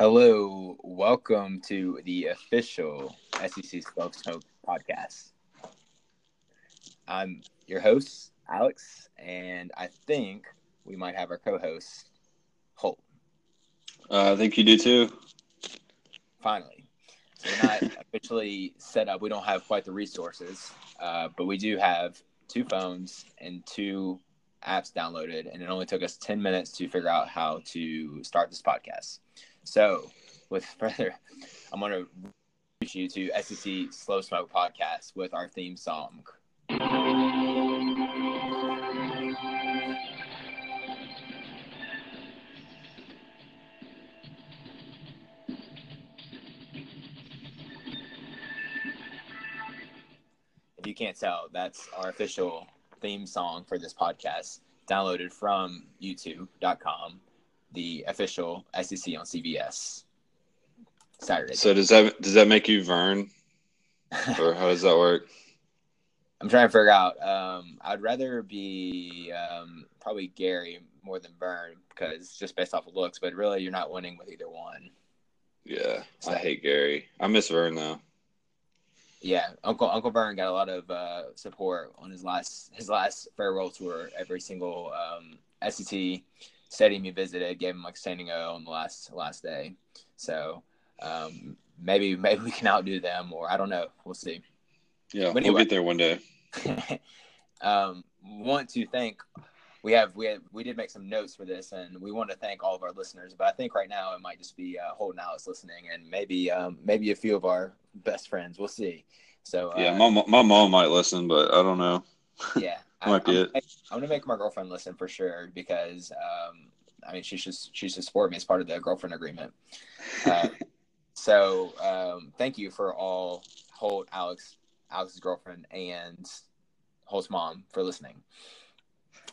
Hello, welcome to the official SEC Slow Smoke podcast. I'm your host, Alex, and I think we might have our co-host, Holt. Uh, I think you do too. Finally, so we're not officially set up. We don't have quite the resources, uh, but we do have two phones and two apps downloaded, and it only took us ten minutes to figure out how to start this podcast. So, with further, I'm going to introduce you to SEC Slow Smoke Podcast with our theme song. If you can't tell, that's our official theme song for this podcast, downloaded from youtube.com the official SEC on CBS Saturday. So does that does that make you Verne, or how does that work? I'm trying to figure out. Um, I'd rather be um, probably Gary more than Verne because just based off of looks, but really you're not winning with either one. Yeah, so, I hate Gary. I miss Verne though. Yeah, Uncle Uncle Verne got a lot of uh, support on his last his last farewell tour. Every single um, SEC stadium he visited gave him like standing O on the last last day. So um, maybe maybe we can outdo them, or I don't know. We'll see. Yeah, anyway, we'll get there one day. um, want to thank. We have we have, we did make some notes for this, and we want to thank all of our listeners. But I think right now it might just be uh, out. Alice listening, and maybe um, maybe a few of our best friends. We'll see. So yeah, uh, my my mom might listen, but I don't know. Yeah, I, am I'm, I'm gonna make my girlfriend listen for sure because um, I mean she's just she's should support me as part of the girlfriend agreement. Uh, so um, thank you for all Holt, Alex, Alex's girlfriend, and Holt's mom for listening.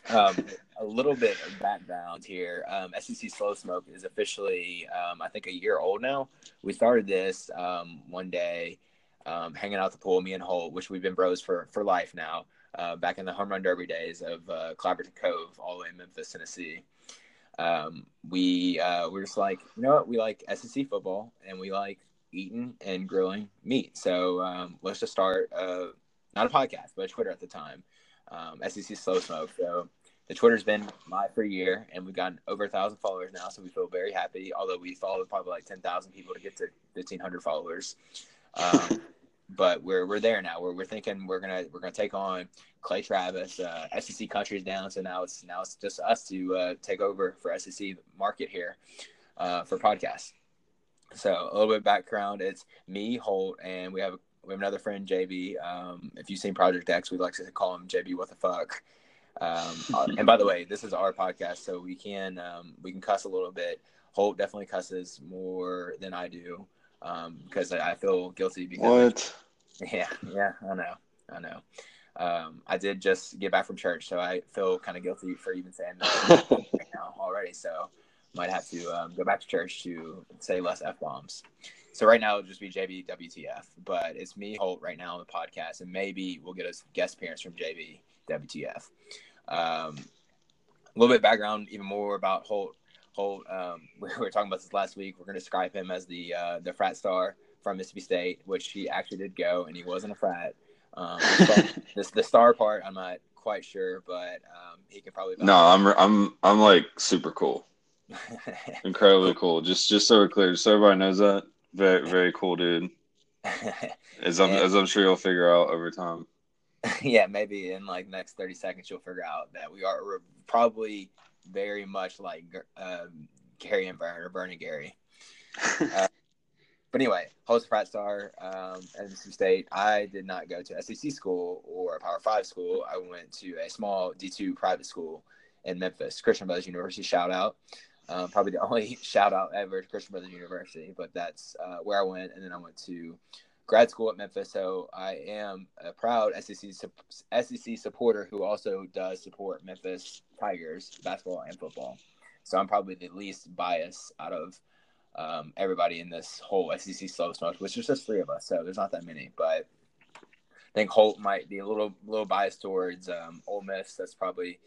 Um, a little bit of background here. Um, SEC Slow Smoke is officially, um, I think, a year old now. We started this um, one day, um, hanging out the pool, me and Holt, which we've been bros for for life now uh, back in the home run derby days of uh, Collaborative Cove, all the way in Memphis, Tennessee. Um, we uh, we're just like, you know what? We like SEC football, and we like eating and grilling meat. So um, let's just start uh, not a podcast, but a Twitter at the time, um, SEC Slow Smoke. So the Twitter's been live for a year, and we've gotten over a thousand followers now. So we feel very happy. Although we followed probably like ten thousand people to get to fifteen hundred followers. Um, but we're we're there now. We're we're thinking we're gonna we're gonna take on Clay Travis. Uh, SEC country's down, so now it's now it's just us to uh, take over for SEC market here uh, for podcasts. So a little bit background: it's me, Holt, and we have we have another friend, JB. Um, if you've seen Project X, we like to call him JB. What the fuck? Um, uh, and by the way, this is our podcast, so we can um, we can cuss a little bit. Holt definitely cusses more than I do um, because I, feel guilty because what? yeah, yeah, I know, I know. Um, I did just get back from church, so I feel kind of guilty for even saying that right now already. So might have to um, go back to church to say less f bombs. So right now it'll just be JB WTF, but it's me Holt right now on the podcast, and maybe we'll get a guest appearance from JB WTF. Um, a little bit background, even more about Holt. Holt, um, we were talking about this last week. We're going to describe him as the uh, the frat star from Mississippi State, which he actually did go, and he wasn't a frat. Um, this the star part, I'm not quite sure, but um, he can probably. No, I'm I'm I'm like super cool, incredibly cool. Just just so we're clear, so everybody knows that. Very very cool, dude. As I'm and, as I'm sure you'll figure out over time. Yeah, maybe in like next thirty seconds you'll figure out that we are probably very much like um, Gary and Verne or Verne and Gary. Uh, but anyway, host frat star um, at NC State. I did not go to SEC school or a Power Five school. I went to a small D two private school in Memphis, Christian Brothers University. Shout out. Um, probably the only shout out ever to Christian Brothers University, but that's uh, where I went. And then I went to grad school at Memphis. So I am a proud SEC SEC supporter who also does support Memphis Tigers basketball and football. So I'm probably the least biased out of um, everybody in this whole SEC slow smoke, which is just three of us. So there's not that many, but I think Holt might be a little little biased towards um, Ole Miss. That's probably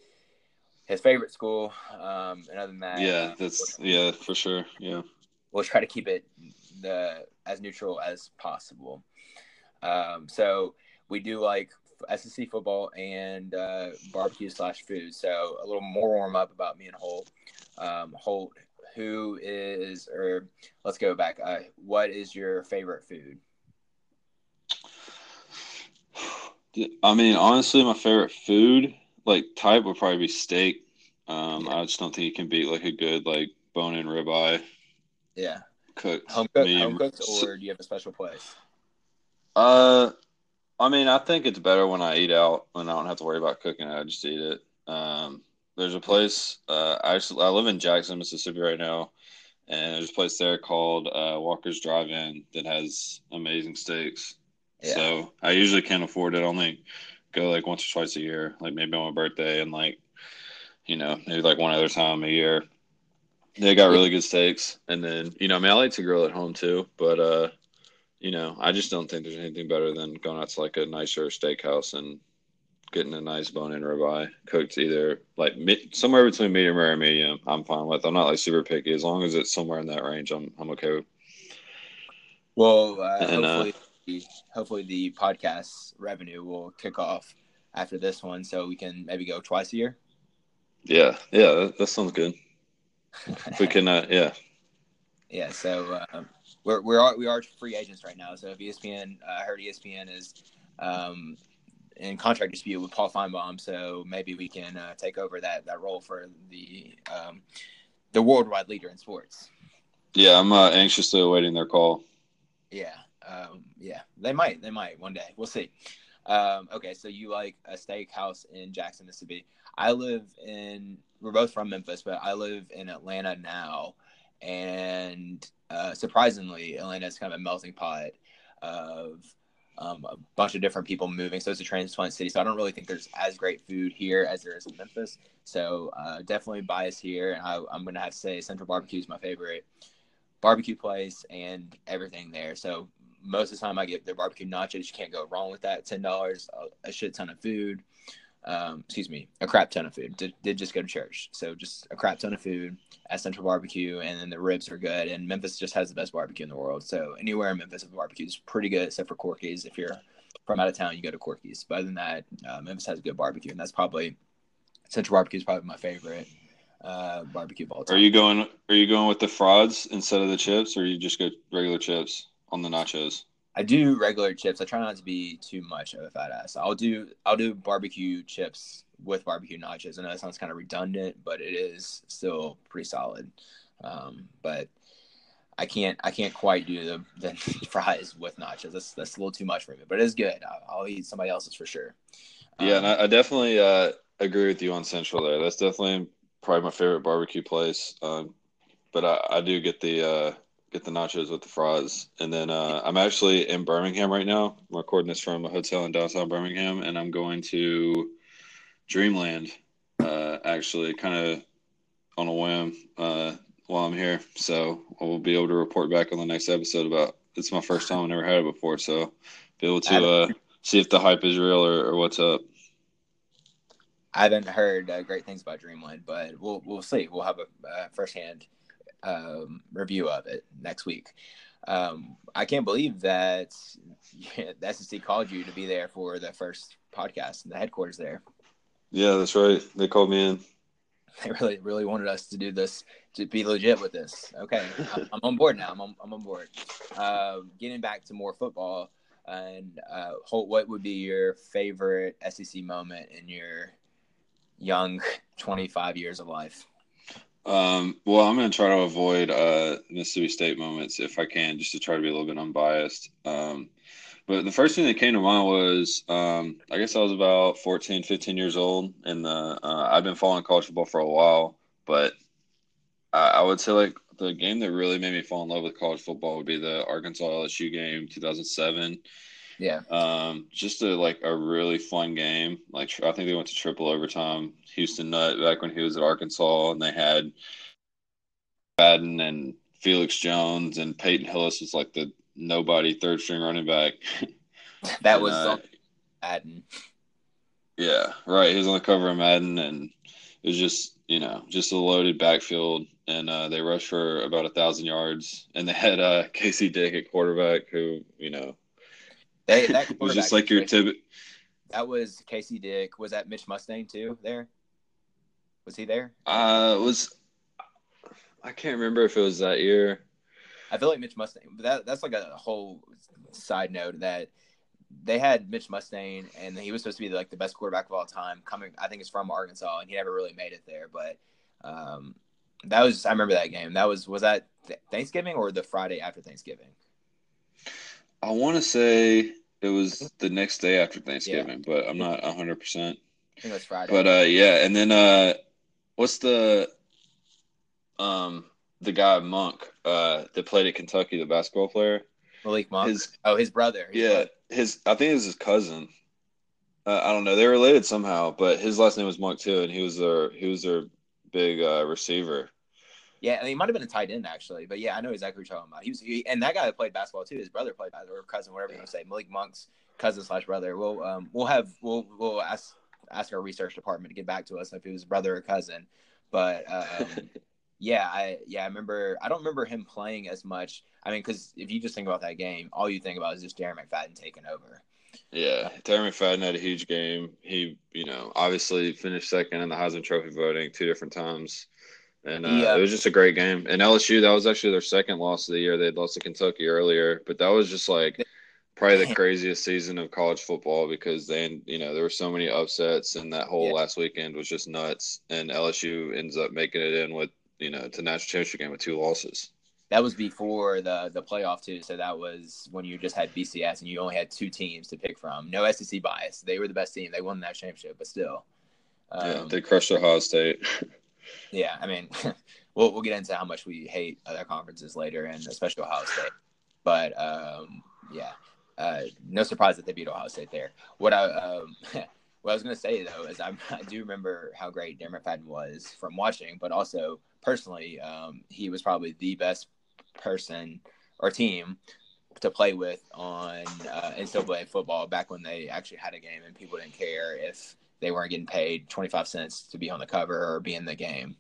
his favorite school. Um, and other than that, yeah, that's yeah for sure. Yeah. we'll try to keep it the as neutral as possible. Um, so we do like SEC football and uh, barbecue slash food. So a little more warm up about me and Holt. Um, Holt, who is, or let's go back. Uh, what is your favorite food? I mean, honestly, my favorite food like type would probably be steak. Um. I just don't think you can beat like a good like bone and ribeye. Yeah. Cooked. Home, cooked, home cooked, or do you have a special place? Uh, I mean, I think it's better when I eat out when I don't have to worry about cooking. I just eat it. Um, there's a place. Uh, I actually I live in Jackson, Mississippi right now, and there's a place there called uh, Walker's Drive-In that has amazing steaks. Yeah. So I usually can't afford it. Only go like once or twice a year, like maybe on my birthday and like, you know, maybe like one other time a year. They got really good steaks, and then you know, I mean, I like to grill at home too, but uh, you know, I just don't think there's anything better than going out to like a nicer steakhouse and getting a nice bone-in ribeye cooked either like somewhere between medium rare and medium. I'm fine with. I'm not like super picky as long as it's somewhere in that range. I'm I'm okay with. Well, uh, and, uh, hopefully, uh, hopefully the podcast revenue will kick off after this one, so we can maybe go twice a year. Yeah, yeah, that, that sounds good. We can, uh, yeah, yeah. So um, we're we are we are free agents right now. So if ESPN, uh, heard ESPN is um, in contract dispute with Paul Finebaum, so maybe we can uh, take over that that role for the um, the worldwide leader in sports. Yeah, I'm uh, anxiously awaiting their call. Yeah, um, yeah, they might, they might one day. We'll see. Um, okay, so you like a steakhouse in Jackson, Mississippi. I live in. We're both from Memphis, but I live in Atlanta now, and uh, surprisingly, Atlanta is kind of a melting pot of um, a bunch of different people moving. So it's a transplant city. So I don't really think there's as great food here as there is in Memphis. So uh, definitely bias here. And I, am going to have to say Central Barbecue is my favorite barbecue place and everything there. So most of the time I get their barbecue nachos. You can't go wrong with that. $10, a shit ton of food um, excuse me, a crap ton of food. Did, did just go to church, so just a crap ton of food at Central Barbecue, and then the ribs are good. And Memphis just has the best barbecue in the world. So anywhere in Memphis, the barbecue is pretty good, except for Corky's. If you're from out of town, you go to Corky's. But other than that, uh, Memphis has good barbecue, and that's probably Central Barbecue is probably my favorite uh, barbecue of all time. Are you going? Are you going with the frauds instead of the chips, or you just go regular chips on the nachos? I do regular chips. I try not to be too much of a fat ass. I'll do I'll do barbecue chips with barbecue nachos. I know that sounds kind of redundant, but it is still pretty solid. Um, but I can't I can't quite do the, the fries with nachos. That's that's a little too much for me. But it's good. I'll, I'll eat somebody else's for sure. Um, yeah, and I, I definitely uh, agree with you on Central there. That's definitely probably my favorite barbecue place. Um, but I, I do get the uh, get the nachos with the fries. And then uh, I'm actually in Birmingham right now. I'm recording this from a hotel in downtown Birmingham, and I'm going to Dreamland, uh, actually, kind of on a whim uh, while I'm here. So I will be able to report back on the next episode about. It's my first time. I've never had it before, so be able to uh, see if the hype is real or, or what's up. I haven't heard uh, great things about Dreamland, but we'll we'll see. We'll have a uh, firsthand um, review of it next week. Um, I can't believe that the SEC called you to be there for the first podcast in the headquarters there. Yeah, that's right. They called me in. They really, really wanted us to do this to be legit with this. Okay, I'm, I'm on board now. I'm on, I'm on board. Uh, getting back to more football, and uh, Holt, what would be your favorite SEC moment in your young 25 years of life? Um, well, I'm going to try to avoid uh, Mississippi State moments if I can, just to try to be a little bit unbiased. Um, but the first thing that came to mind was um, I guess I was about 14, 15 years old, and uh, I've been following college football for a while. But I, I, would say like the game that really made me fall in love with college football would be the Arkansas LSU game, 2007. Yeah. Um, just a like a really fun game. Like I think they went to triple overtime. Houston Nutt back when he was at Arkansas, and they had McFadden and Felix Jones and Peyton Hillis was like the nobody third string running back. That and, was uh, Madden. Yeah, right. He was on the cover of Madden, and it was just you know just a loaded backfield, and uh, they rushed for about a thousand yards, and they had uh, Casey Dick at quarterback, who you know they, that was just like your tib. That was Casey Dick. Was that Mitch Mustain too? There was he there? Uh, was I can't remember if it was that year. I feel like Mitch Mustain. But That that's like a whole side note that they had Mitch Mustain, and he was supposed to be like the best quarterback of all time. Coming, I think, it's from Arkansas, and he never really made it there. But um, that was I remember that game. That was was that Thanksgiving or the Friday after Thanksgiving? I want to say it was the next day after Thanksgiving, yeah. but I'm not 100. percent I think it was Friday. But uh, yeah, and then uh, what's the um the guy Monk uh that played at Kentucky, the basketball player? Malik Monk. His, oh, his brother. His yeah, brother. his I think it was his cousin. Uh, I don't know. They're related somehow, but his last name was Monk too, and he was their he was their big uh, receiver. Yeah, and he might have been a tight end actually, but yeah, I know exactly what you're talking about. He was, he, and that guy that played basketball too. His brother played basketball, or cousin, whatever you want to say. Malik Monk's cousin slash brother. We'll um we'll have we'll we'll ask ask our research department to get back to us if it was brother or cousin. But um, yeah, I yeah I remember. I don't remember him playing as much. I mean, because if you just think about that game, all you think about is just Darren McFadden taking over. Yeah, Darren McFadden had a huge game. He, you know, obviously finished second in the Heisman Trophy voting two different times, and uh, yeah. it was just a great game. And LSU, that was actually their second loss of the year. They had lost to Kentucky earlier, but that was just like probably the craziest season of college football because then you know there were so many upsets, and that whole yeah. last weekend was just nuts. And LSU ends up making it in with you know to national championship game with two losses that was before the the playoff too. So that was when you just had BCS and you only had two teams to pick from. No SEC bias. They were the best team. They won that championship, but still. Um, yeah, they crushed Ohio State. yeah, I mean, we'll we'll get into how much we hate other conferences later, and especially Ohio State. But um, yeah, uh, no surprise that they beat Ohio State there. What I um, what I was gonna say though is I, I do remember how great Darren McFadden was from watching, but also personally, um, he was probably the best person or team to play with on uh, NCAA football back when they actually had a game and people didn't care if they weren't getting paid 25 cents to be on the cover or be in the game.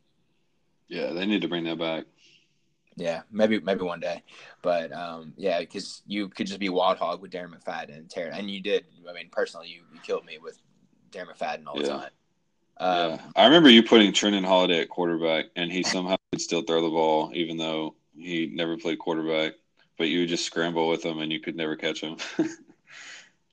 Yeah, they need to bring that back. Yeah, maybe maybe one day, but um, yeah, because you could just be wild hog with Darren McFadden and Terry, and you did. I mean, personally, you, you killed me with Darren McFadden all the time. Um, yeah, I remember you putting Trindon Holliday at quarterback, and he somehow could still throw the ball, even though he never played quarterback, but you would just scramble with him and you could never catch him.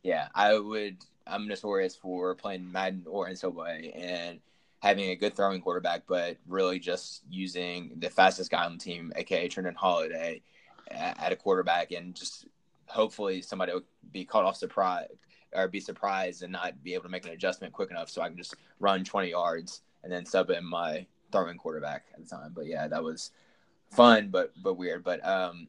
yeah, I would. I'm notorious for playing Madden or NCAA and having a good throwing quarterback, but really just using the fastest guy on the team, aka Trindon Holliday, at a quarterback, and just hopefully somebody will be caught off surprise or be surprised and not be able to make an adjustment quick enough so I can just run 20 yards and then sub in my throwing quarterback at the time. But yeah, that was fun but but weird. But um,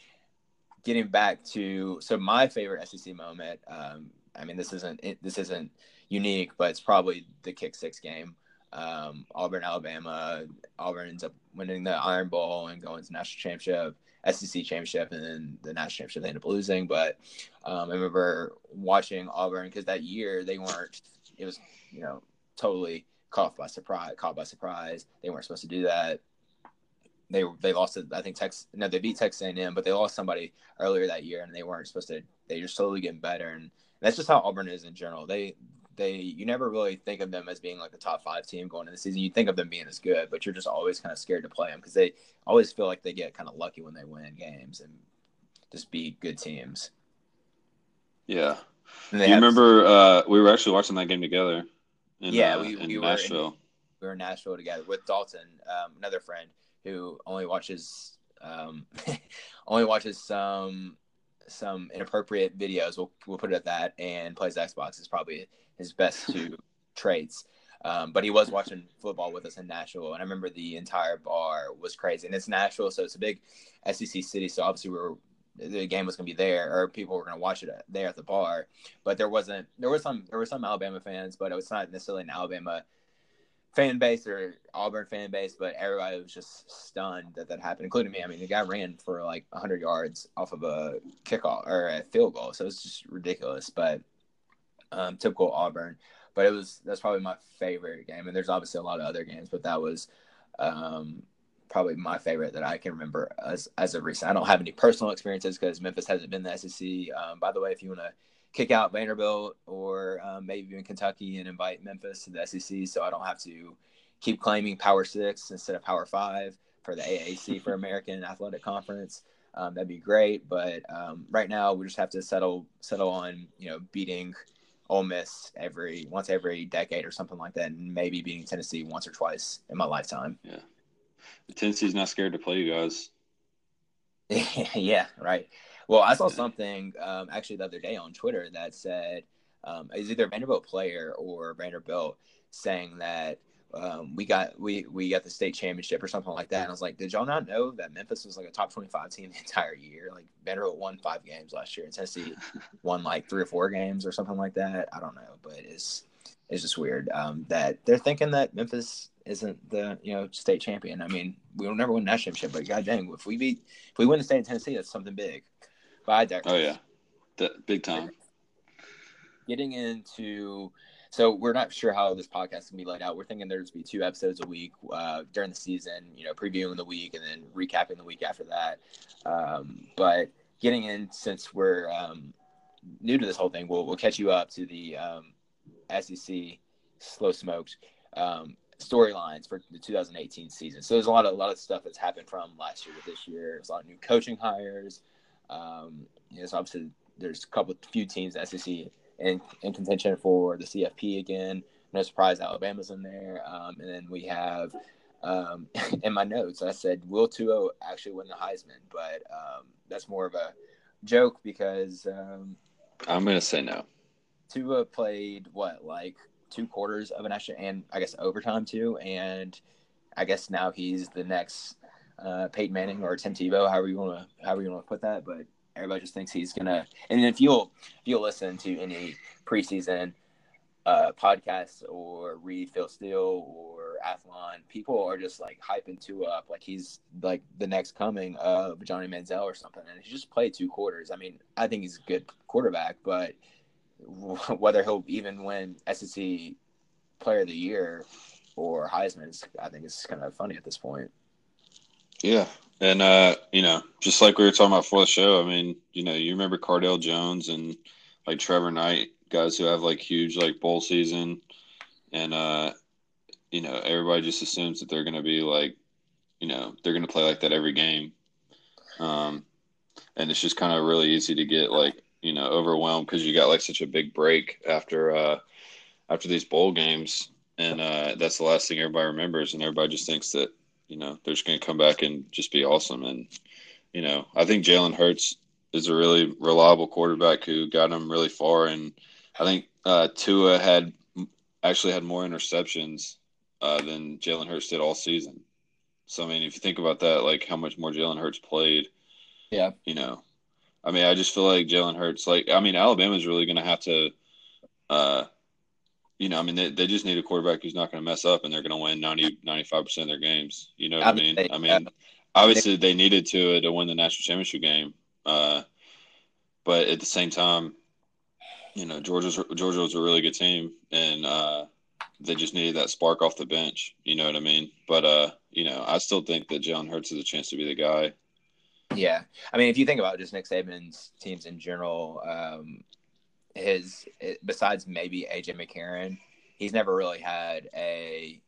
getting back to so my favorite SEC moment. Um, I mean, this isn't this isn't unique, but it's probably the kick six game. Um, Auburn, Alabama. Auburn ends up winning the Iron Bowl and going to national championship, SEC championship, and then the national championship they end up losing. But um, I remember watching Auburn because that year they weren't. It was you know totally caught by surprise. Caught by surprise. They weren't supposed to do that they they lost I think Texas no they beat Texas A&M but they lost somebody earlier that year and they weren't supposed to they just slowly getting better and that's just how Auburn is in general. They they you never really think of them as being like a top five team going into the season. You think of them being as good but you're just always kind of scared to play them because they always feel like they get kind of lucky when they win games and just beat good teams. Yeah. You remember uh, we were actually watching that game together in, yeah uh, we, in we Nashville. were in, we were in Nashville together with Dalton um, another friend who only watches um, only watches some some inappropriate videos. We'll we'll put it at that, and plays Xbox is probably his best two traits. Um, but he was watching football with us in Nashville, and I remember the entire bar was crazy. And it's Nashville, so it's a big SEC city, so obviously we were the game was going to be there, or people were going to watch it there at the bar. But there wasn't. There was some. There were some Alabama fans, but it was not necessarily an Alabama fan base or Auburn fan base, but everybody was just stunned that that happened, including me. I mean, the guy ran for like 100 yards off of a kickoff or a field goal, so it's just ridiculous. But um, typical Auburn. but it was that's probably my favorite game. And there's obviously a lot of other games, but that was um, probably my favorite that I can remember as as of recent. I don't have any personal experiences because Memphis hasn't been the SEC. Um, by the way, if you want to kick out Vanderbilt or um, maybe even Kentucky and invite Memphis to the SEC, so I don't have to keep claiming Power Six instead of Power Five for the AAC for American Athletic Conference. Um, that'd be great, but um, right now we just have to settle settle on you know beating Ole Miss every once every decade or something like that, and maybe beating Tennessee once or twice in my lifetime. Yeah, Tennessee's not scared to play you guys. yeah, right. Well, I saw something um, actually the other day on Twitter that said um, it's either Vanderbilt player or Vanderbilt saying that um, we got we we got the state championship or something like that. And I was like, did y'all not know that Memphis was like a top twenty five team the entire year? Like Vanderbilt won five games last year, and Tennessee won like three or four games or something like that. I don't know, but it's it's just weird um, that they're thinking that Memphis isn't the you know state champion. I mean, we'll never win that championship, but god dang, if we beat if we win the state of Tennessee, that's something big. Oh yeah, the, big time. Getting into so we're not sure how this podcast can be laid out. We're thinking there's be two episodes a week uh, during the season, you know, previewing the week and then recapping the week after that. Um, but getting in since we're um, new to this whole thing, we'll we'll catch you up to the um, SEC slow smoked um, storylines for the 2018 season. So there's a lot of a lot of stuff that's happened from last year to this year. There's a lot of new coaching hires. Um, you know, so obviously there's a couple few teams SEC in, in contention for the CFP again. No surprise, Alabama's in there. Um, and then we have um, in my notes, I said, Will Tua actually win the Heisman? But um, that's more of a joke because um, I'm going to say no. Tua played what, like two quarters of an extra, and I guess overtime too. And I guess now he's the next uh, Peyton Manning or Tim Tebow, however you want to, however you want to put that. But Everybody just thinks he's gonna. And if you'll if you'll listen to any preseason uh, podcasts or read Phil Steele or Athlon, people are just like hyping Tua up like he's like the next coming of Johnny Manziel or something. And he just played two quarters. I mean, I think he's a good quarterback, but whether he'll even win SEC Player of the Year or Heisman, I think it's kind of funny at this point. Yeah, and uh, you know, just like we were talking about before the show, I mean, you know, you remember Cardale Jones and like Trevor Knight, guys who have like huge like bowl season, and uh, you know, everybody just assumes that they're going to be like, you know, they're going to play like that every game, um, and it's just kind of really easy to get like you know overwhelmed because you got like such a big break after uh after these bowl games, and uh, that's the last thing everybody remembers, and everybody just thinks that you know, they're just going to come back and just be awesome. And, you know, I think Jalen Hurts is a really reliable quarterback who got him really far. And I think uh, Tua had actually had more interceptions uh, than Jalen Hurts did all season. So, I mean, if you think about that, like how much more Jalen Hurts played, yeah, you know, I mean, I just feel like Jalen Hurts, like, I mean, Alabama's really going to have to, uh, you know, I mean, they, they just need a quarterback who's not going to mess up and they're going to win 90, 95% of their games. You know what I mean? They, I mean, obviously they needed to to win the national championship game. Uh, but at the same time, you know, Georgia's Georgia was a really good team and uh, they just needed that spark off the bench. You know what I mean? But, uh, you know, I still think that Jalen Hurts has a chance to be the guy. Yeah. I mean, if you think about just Nick Saban's teams in general, um, his besides maybe AJ McCarron, he's never really had a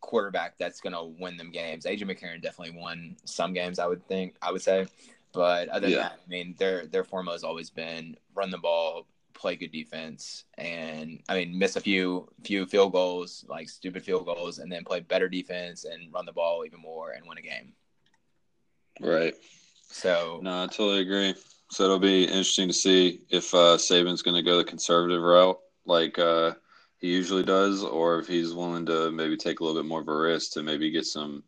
quarterback that's going to win them games. AJ McCarron definitely won some games, I would think, I would say. But other yeah. than that, I mean, their their formula has always been run the ball, play good defense, and I mean, miss a few few field goals, like stupid field goals, and then play better defense and run the ball even more and win a game. Right. So no, I totally agree. So it'll be interesting to see if uh, Saban's going to go the conservative route like uh, he usually does, or if he's willing to maybe take a little bit more of a risk to maybe get some,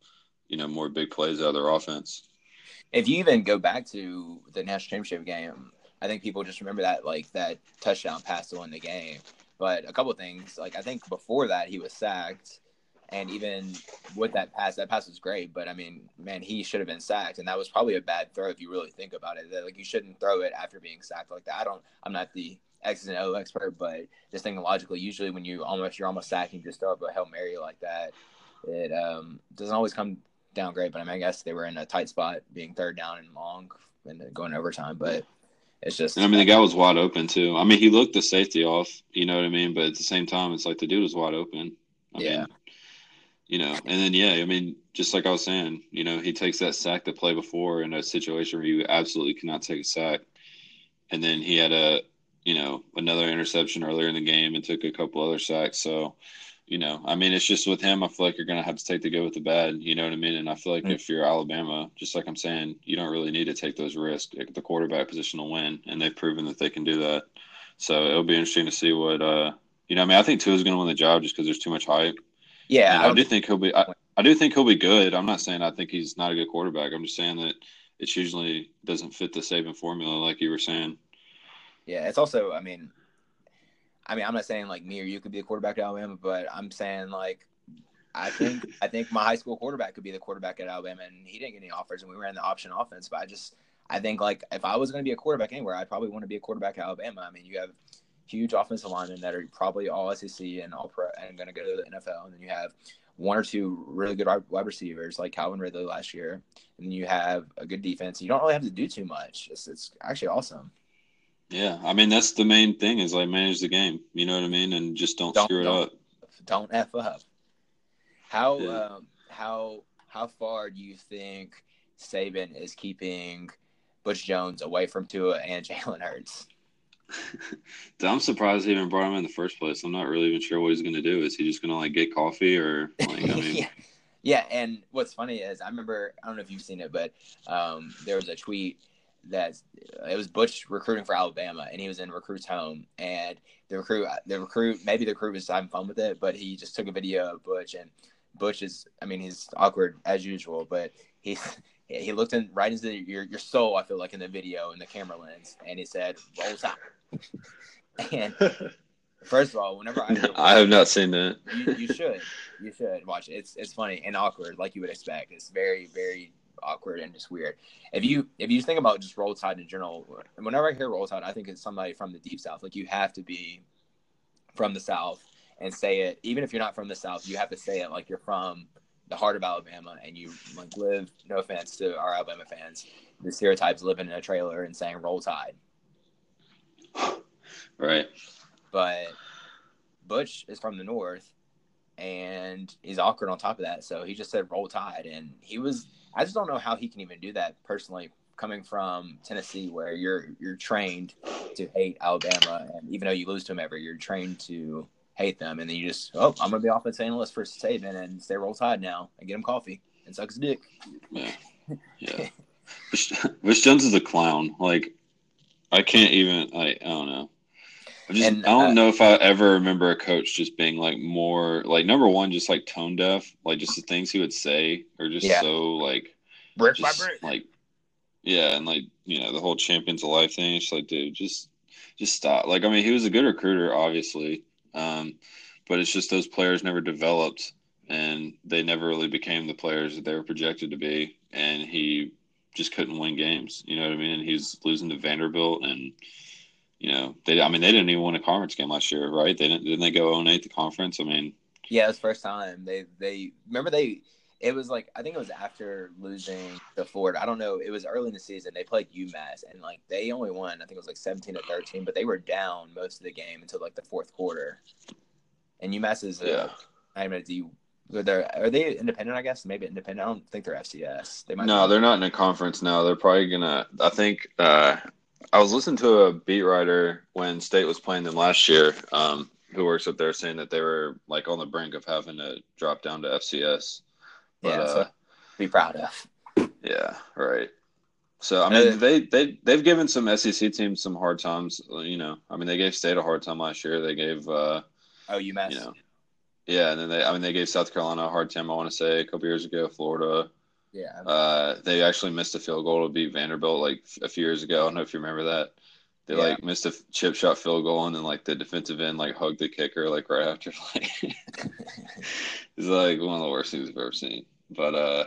you know, more big plays out of their offense. If you even go back to the national championship game, I think people just remember that like that touchdown pass to win the game. But a couple things, like I think before that he was sacked and even with that pass, that pass was great. But I mean, man, he should have been sacked, and that was probably a bad throw if you really think about it. That, like you shouldn't throw it after being sacked like that. I don't. I'm not the X's and O expert, but just thinking logically, usually when you almost you're almost sacking, just throw up a hail mary like that. It um, doesn't always come down great, but I mean, I guess they were in a tight spot, being third down and long, and going overtime. But it's just. I mean, the guy was wide open too. I mean, he looked the safety off. You know what I mean? But at the same time, it's like the dude was wide open. I yeah. Mean, you know, and then yeah, I mean, just like I was saying, you know, he takes that sack to play before in a situation where you absolutely cannot take a sack, and then he had a, you know, another interception earlier in the game and took a couple other sacks. So, you know, I mean, it's just with him, I feel like you're going to have to take the good with the bad. You know what I mean? And I feel like mm-hmm. if you're Alabama, just like I'm saying, you don't really need to take those risks at the quarterback position to win, and they've proven that they can do that. So it'll be interesting to see what, uh, you know, I mean, I think Tua is going to win the job just because there's too much hype. Yeah, I, I do think he'll be. I, I do think he'll be good. I'm not saying I think he's not a good quarterback. I'm just saying that it usually doesn't fit the Saban formula, like you were saying. Yeah, it's also. I mean, I mean, I'm not saying like me or you could be a quarterback at Alabama, but I'm saying like I think I think my high school quarterback could be the quarterback at Alabama, and he didn't get any offers, and we ran the option offense. But I just I think like if I was going to be a quarterback anywhere, I'd probably want to be a quarterback at Alabama. I mean, you have huge offensive linemen that are probably all SEC and all pro and going to go to the NFL, and then you have one or two really good wide receivers like Calvin Ridley last year, and you have a good defense. You don't really have to do too much. It's, it's actually awesome. Yeah, I mean that's the main thing is like manage the game. You know what I mean, and just don't, don't screw don't, it up. Don't f up. How yeah. um, how how far do you think Saban is keeping Butch Jones away from Tua and Jalen Hurts? I'm surprised he even brought him in the first place. I'm not really even sure what he's going to do. Is he just going to like get coffee or like? I mean, yeah. yeah. And what's funny is I remember I don't know if you've seen it, but um, there was a tweet that it was Butch recruiting for Alabama, and he was in recruit's home, and the recruit, the recruit, maybe the recruit was having fun with it, but he just took a video of Butch, and Butch is, I mean, he's awkward as usual, but he he looked in right into your your soul. I feel like in the video in the camera lens, and he said, "Rolls out." and first of all, whenever I no, I have not seen that. you, you should you should watch it. It's it's funny and awkward, like you would expect. It's very very awkward and just weird. If you if you just think about just Roll Tide in general, whenever I hear Roll Tide, I think it's somebody from the deep south. Like you have to be from the south and say it. Even if you're not from the south, you have to say it like you're from the heart of Alabama and you like live. No offense to our Alabama fans, the stereotypes living in a trailer and saying Roll Tide. Right. But Butch is from the north and he's awkward on top of that. So he just said roll tide and he was I just don't know how he can even do that personally coming from Tennessee where you're you're trained to hate Alabama and even though you lose to them every you're trained to hate them and then you just oh I'm gonna be offense analyst for Saban and say roll tide now and get him coffee and suck his dick. Yeah. Yeah. Butch Jones is a clown. Like I can't even. I, I don't know. I just and, I don't uh, know if I ever remember a coach just being like more like number one, just like tone deaf, like just the things he would say are just yeah. so like brick just, by brick. Like yeah, and like you know the whole champions of life thing. It's like dude, just just stop. Like I mean, he was a good recruiter, obviously, um, but it's just those players never developed and they never really became the players that they were projected to be. And he just couldn't win games. You know what I mean? And he's losing to Vanderbilt, and you know they. I mean, they didn't even win a conference game last year, right? They didn't. Didn't they go 0 8 the conference? I mean, yeah, it was first time. They they remember they. It was like I think it was after losing the Ford. I don't know. It was early in the season. They played UMass and like they only won. I think it was like seventeen to thirteen, but they were down most of the game until like the fourth quarter. And UMass is a, yeah. I'm a D they're are they independent? I guess maybe independent. I don't think they're FCS. They might. No, be. they're not in a conference now. They're probably gonna. I think. uh I was listening to a beat writer when State was playing them last year, um, who works up there, saying that they were like on the brink of having to drop down to FCS. But, yeah, uh, be proud of. Yeah, right. So I mean, uh, they they they've given some SEC teams some hard times. You know, I mean, they gave State a hard time last year. They gave. uh Oh, UMass. You know, yeah, and then they, I mean, they gave South Carolina a hard time. I want to say a couple years ago, Florida. Yeah. Uh, they actually missed a field goal to beat Vanderbilt like a few years ago. I don't know if you remember that. They yeah. like missed a chip shot field goal, and then like the defensive end like hugged the kicker like right after. Like, it's like one of the worst things I've ever seen. But uh,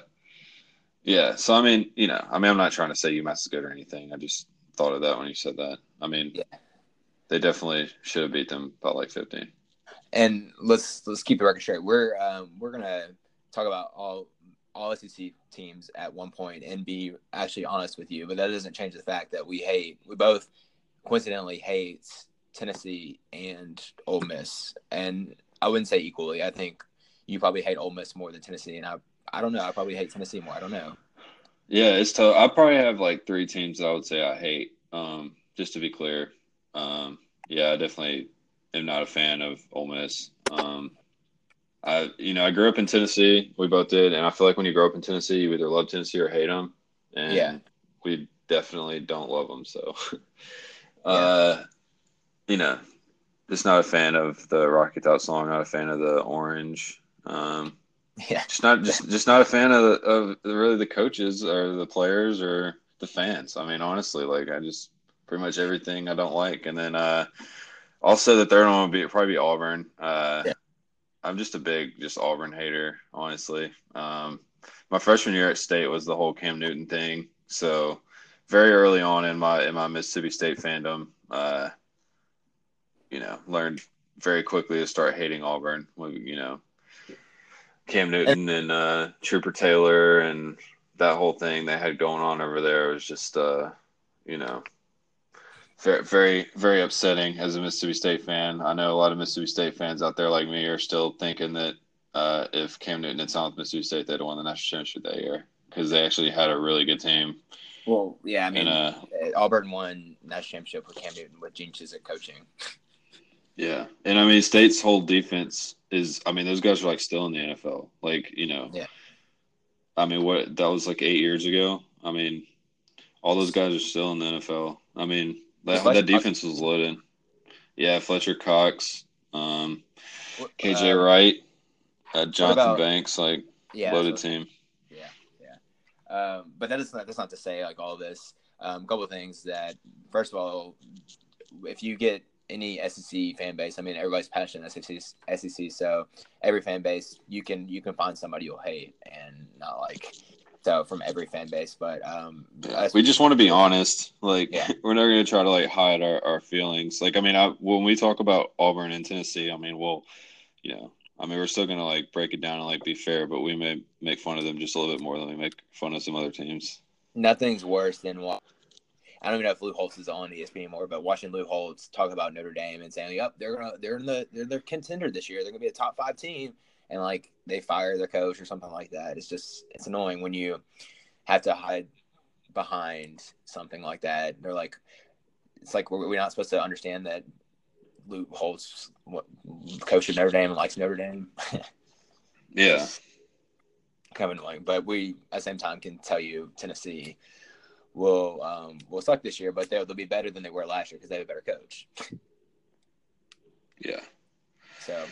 yeah. So I mean, you know, I mean, I'm not trying to say UMass is good or anything. I just thought of that when you said that. I mean, yeah. they definitely should have beat them by like 15. And let's let's keep the record straight. We're um, we're gonna talk about all all SEC teams at one point and be actually honest with you, but that doesn't change the fact that we hate we both coincidentally hate Tennessee and Ole Miss, and I wouldn't say equally. I think you probably hate Ole Miss more than Tennessee, and I I don't know. I probably hate Tennessee more. I don't know. Yeah, it's tough. I probably have like three teams that I would say I hate. Um, just to be clear, um, yeah, I definitely am not a fan of Ole Miss. Um, I, you know, I grew up in Tennessee. We both did, and I feel like when you grow up in Tennessee, you either love Tennessee or hate them. And yeah, we definitely don't love them. So, uh, yeah. you know, just not a fan of the Rocky Top song. Not a fan of the orange. Um, yeah, just not just just not a fan of the, of really the coaches or the players or the fans. I mean, honestly, like I just pretty much everything I don't like. And then uh, also the third one would be probably be Auburn. Uh, yeah. I'm just a big just Auburn hater, honestly. Um, my freshman year at State was the whole Cam Newton thing. So very early on in my in my Mississippi State fandom, uh, you know, learned very quickly to start hating Auburn. You know, Cam Newton and uh, Trooper Taylor and that whole thing they had going on over there was just, uh, you know, very, very, very upsetting as a Mississippi State fan. I know a lot of Mississippi State fans out there like me are still thinking that uh, if Cam Newton had signed with Mississippi State, they'd have won the national championship that year because they actually had a really good team. Well, yeah, I mean, and, uh, Auburn won national championship with Cam Newton with Gene Chizik coaching. Yeah, and I mean, State's whole defense is. I mean, those guys are like still in the NFL. Like you know. Yeah. I mean, what that was like eight years ago. I mean, all those guys are still in the NFL. I mean, that, that defense was loaded. Yeah, Fletcher Cox, um, KJ uh, Wright, uh, Jonathan about, Banks, like yeah, loaded so, team. Yeah, yeah. Um, but that is not that's not to say like all this. A um, couple of things that first of all, if you get any SEC fan base. I mean, everybody's passionate SEC, SEC. So every fan base, you can you can find somebody you'll hate, and not like so from every fan base. But um, we just want to be honest. Like yeah. we're not going to try to like hide our, our feelings. Like I mean, I, when we talk about Auburn and Tennessee, I mean, we'll, you know, I mean, we're still going to like break it down and like be fair, but we may make fun of them just a little bit more than we make fun of some other teams. Nothing's worse than what I don't even know if Lou Holtz is on ESPN anymore, but watching Lou Holtz talk about Notre Dame and saying, "Yep, they're gonna they're in the they're the contender this year. They're gonna be a top five team," and like they fire their coach or something like that. It's just it's annoying when you have to hide behind something like that. They're like, it's like we're, we're not supposed to understand that Lou Holtz, what coach of Notre Dame, likes Notre Dame. yeah. Kind of annoying, but we at the same time can tell you Tennessee will um, will suck this year, but they'll, they'll be better than they were last year because they have a better coach. yeah. So,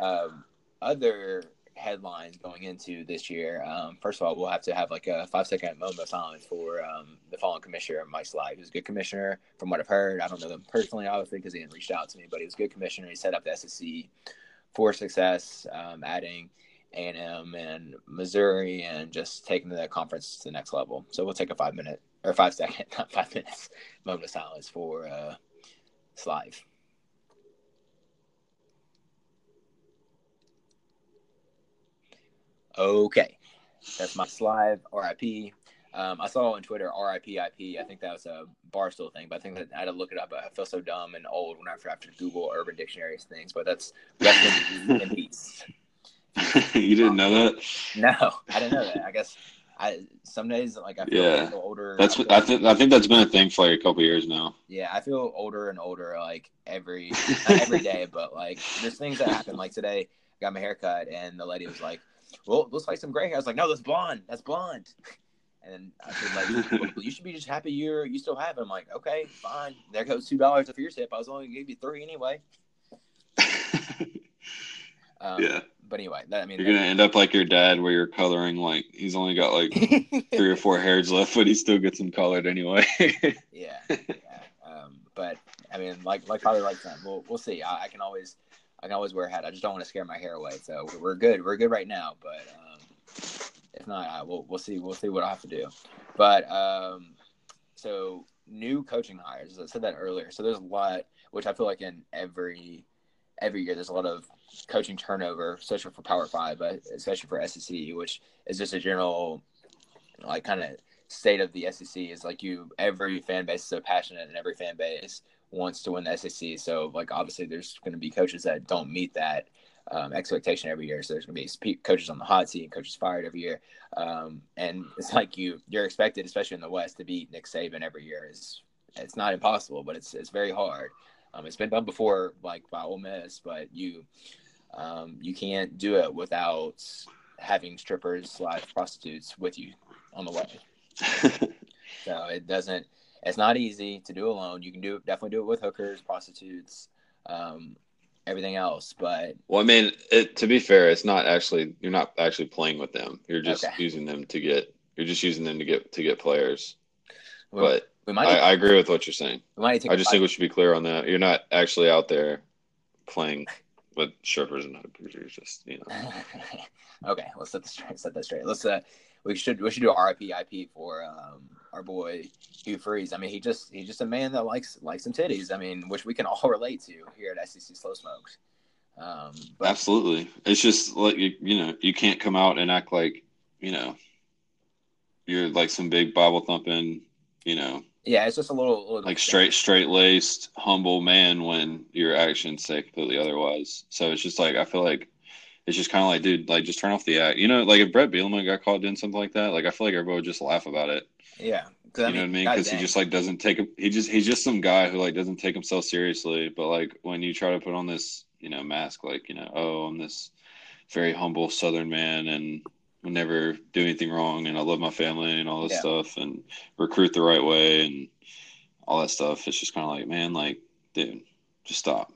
um, other headlines going into this year. Um, first of all, we'll have to have like a five second moment of silence for um, the fallen commissioner, Mike. He was a good commissioner, from what I've heard. I don't know them personally, obviously, because he didn't reach out to me, but he was a good commissioner. He set up the SEC for success, um, adding A&M and Missouri, and just taking the conference to the next level. So we'll take a five minute or five second, not five minutes, moment of silence for uh, Slive. Okay, that's my Slive RIP. Um, I saw on Twitter RIP IP. I think that was a Barstool thing, but I think that I had to look it up. I feel so dumb and old when I have to Google Urban Dictionaries things. But that's rest in, in peace. you didn't know that? No, I didn't know that. I guess I some days like I feel yeah. older. That's what I think. I think that's been a thing for like a couple years now. Yeah, I feel older and older like every every day. But like there's things that happen. Like today, I got my haircut and the lady was like, "Well, looks like some gray hair." I was like, "No, that's blonde. That's blonde." And I said, like, you should be just happy you're you still have it. I'm like, okay, fine. There goes two dollars off your tip. I was only gonna give you three anyway. um, yeah. But anyway, that, I mean, you're gonna end up like your dad, where you're coloring like he's only got like three or four hairs left, but he still gets them colored anyway. yeah, yeah. Um, but I mean, like like probably like that. We'll we'll see. I, I, can always I can always wear a hat. I just don't want to scare my hair away. So we're good. We're good right now. But um, if not, I, we'll we'll see. We'll see what I have to do. But um, so new coaching hires. I said that earlier. So there's a lot. which I feel like in every every year there's a lot of coaching turnover, especially for Power Five, but especially for SEC, which is just a general like kind of state of the SEC is like you every fan base is so passionate and every fan base wants to win the SEC. So like obviously there's going to be coaches that don't meet that um, expectation every year. So there's going to be coaches on the hot seat and coaches fired every year. Um, and it's like you you're expected, especially in the West, to beat Nick Saban every year. is It's not impossible, but it's it's very hard. Um, it's been done before, like by Ole Miss, but you um, you can't do it without having strippers slash prostitutes with you on the way. so it doesn't. It's not easy to do alone. You can do definitely do it with hookers, prostitutes, um, everything else. But well, I mean, it, to be fair, it's not actually you're not actually playing with them. You're just okay. using them to get. You're just using them to get to get players. Well, but we might. I, I, agree with what you're saying. We I just think we should be clear on that. You're not actually out there playing with strippers and hookers. You're just you know. okay, let's set this straight. Set that straight. Let's uh, we should we should do a RIP for um, our boy Hugh Freeze. I mean, he just he's just a man that likes likes some titties. I mean, which we can all relate to here at SEC Slow Smokes. Um, but... Absolutely, it's just like you, you know you can't come out and act like you know you're like some big Bible thumping, you know. Yeah, it's just a little, little like straight straight laced humble man when your actions say completely otherwise. So it's just like I feel like it's just kind of like, dude, like just turn off the act. You know, like if Bret Bielema got caught doing something like that, like I feel like everybody would just laugh about it. Yeah, you know what I mean? Because he just like doesn't take he just he's just some guy who like doesn't take himself seriously. But like when you try to put on this you know mask, like you know, oh, I'm this very humble Southern man and will never do anything wrong, and I love my family and all this yeah. stuff, and recruit the right way and all that stuff. It's just kind of like, man, like, dude, just stop.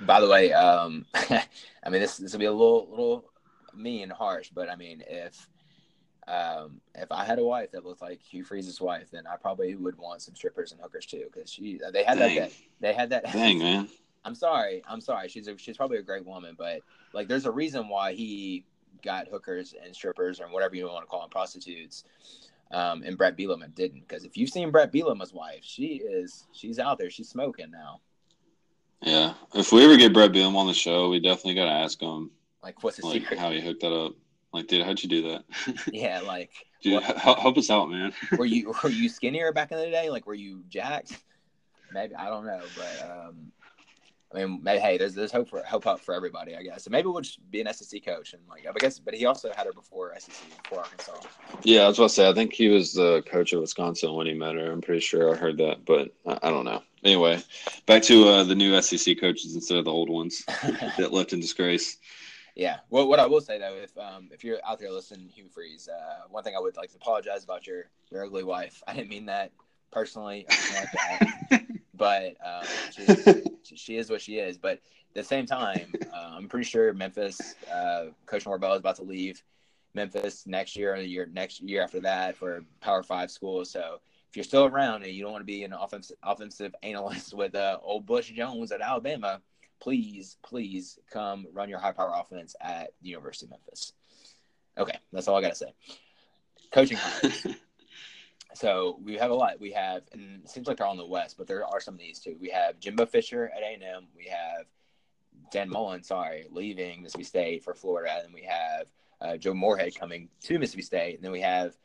By the way, um, I mean this this will be a little little mean and harsh, but I mean if um, if I had a wife that looked like Hugh Freeze's wife, then I probably would want some strippers and hookers too, because she they had Dang. that they had that. Dang man. I'm sorry, I'm sorry. She's a, she's probably a great woman, but like there's a reason why he got hookers and strippers or whatever you want to call them, prostitutes. Um, and Bret Bielema didn't, because if you've seen Bret Bielema's wife, she is she's out there, she's smoking now. If we ever get Bret Bielema on the show, we definitely got to ask him. Like, what's the like, secret? How he hooked that up? Like, dude, how'd you do that? yeah, like, dude, what, help, help us out, man. were you were you skinnier back in the day? Like, were you jacked? Maybe I don't know, but um, I mean, maybe, hey, there's there's hope for hope up for everybody, I guess. So maybe we'll just be an SEC coach and like I guess, but he also had her before SEC before Arkansas. Yeah, I was about to say I think he was the coach of Wisconsin when he met her. I'm pretty sure I heard that, but I, I don't know. Anyway, back to uh, the new SEC coaches instead of the old ones that left in disgrace. Yeah. Well, what I will say though, if um, if you're out there listening, Hugh Freeze, uh, one thing I would like to apologize about your your ugly wife. I didn't mean that personally, like that. but um, she, she is what she is. But at the same time, uh, I'm pretty sure Memphis, uh, Coach Norvell is about to leave Memphis next year or the year next year after that for Power Five school. So if you're still around and you don't want to be an offensive offensive analyst with uh, old Butch Jones at Alabama, please, please come run your high power offense at the University of Memphis. Okay, that's all I got to say. Coaching so we have a lot. We have, and it seems like they're all in the West, but there are some of these too. We have Jimbo Fisher at A&M. We have Dan Mullen, sorry, leaving Mississippi State for Florida. And then we have uh, Joe Moorhead coming to Mississippi State. And then we have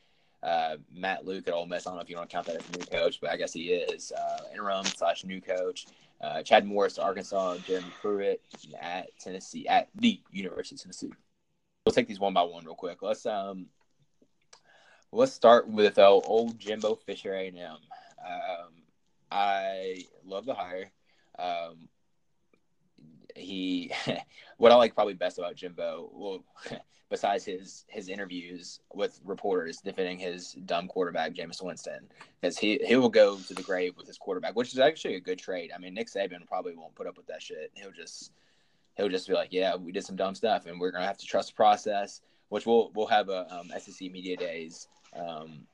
uh, Matt Luke at Ole Miss. I don't know if you want to count that as a new coach, but I guess he is uh, interim slash new coach. Uh, Chad Morris Arkansas, Jeremy Pruitt at Tennessee at the University of Tennessee. We'll take these one by one real quick. Let's um, let's start with uh, old Jimbo Fisher A&M. Um, I love the hire. Um, he, what I like probably best about Jimbo, well, besides his his interviews with reporters defending his dumb quarterback Jameis Winston, because he he will go to the grave with his quarterback, which is actually a good trade. I mean, Nick Saban probably won't put up with that shit. He'll just he'll just be like, yeah, we did some dumb stuff, and we're gonna have to trust the process. Which we'll we'll have a um, SEC media days um,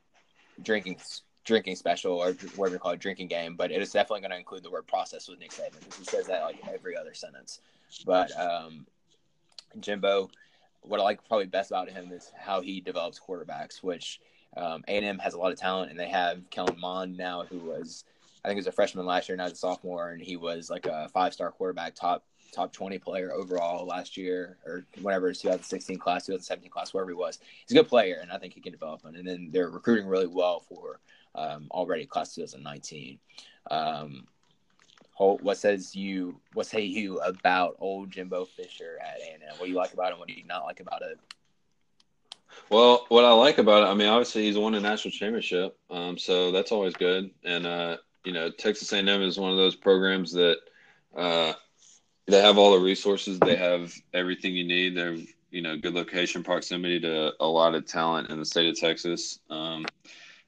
drinking drinking special or whatever you call it, drinking game, but it is definitely going to include the word process with Nick Saban because he says that like every other sentence. But um, Jimbo, what I like probably best about him is how he develops quarterbacks, which um, A&M has a lot of talent, and they have Kellen Mond now, who was I think he was a freshman last year, now he's a sophomore, and he was like a five star quarterback, top top 20 player overall last year or whatever, 2016 class, 2017 class, wherever he was. He's a good player, and I think he can develop him. And then they're recruiting really well for um, already class 2019. Um, what says you? What say you about old Jimbo Fisher at A&M? What do you like about him? What do you not like about it? Well, what I like about it, I mean, obviously he's won a national championship, um, so that's always good. And uh, you know, Texas A&M is one of those programs that uh, they have all the resources, they have everything you need. They're you know good location, proximity to a lot of talent in the state of Texas, um,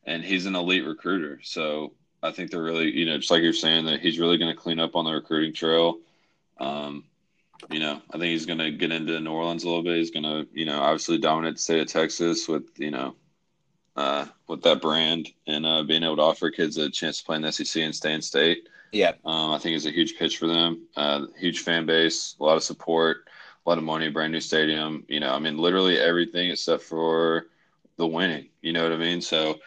and he's an elite recruiter. So I think they're really, you know, just like you're saying, that he's really going to clean up on the recruiting trail. Um, you know, I think he's going to get into New Orleans a little bit. He's going to, you know, obviously dominate the state of Texas with, you know, uh, with that brand and uh, being able to offer kids a chance to play in the SEC and stay in state. Yeah. Um, I think it's a huge pitch for them. Uh, huge fan base, a lot of support, a lot of money, brand new stadium. You know, I mean, literally everything except for the winning. You know what I mean? So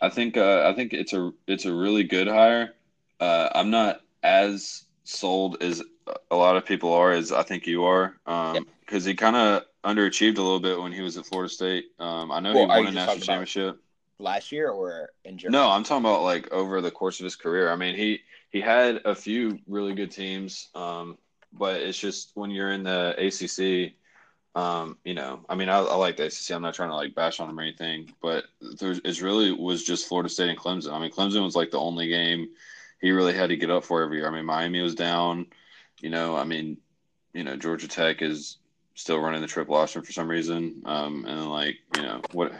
I think uh, I think it's a it's a really good hire. Uh, I'm not as sold as a lot of people are as I think you are, because um, yep. he kind of underachieved a little bit when he was at Florida State. Um, I know well, he won a national championship last year or in Germany. No, I'm talking about like over the course of his career. I mean, he he had a few really good teams, um, but it's just when you're in the ACC, um, you know, I mean, I, I, like the ACC. I'm not trying to like bash on them or anything, but there's it's really was just Florida State and Clemson. I mean, Clemson was like the only game he really had to get up for every year. I mean, Miami was down. You know, I mean, you know, Georgia Tech is still running the triple option for some reason. Um, and like, you know, what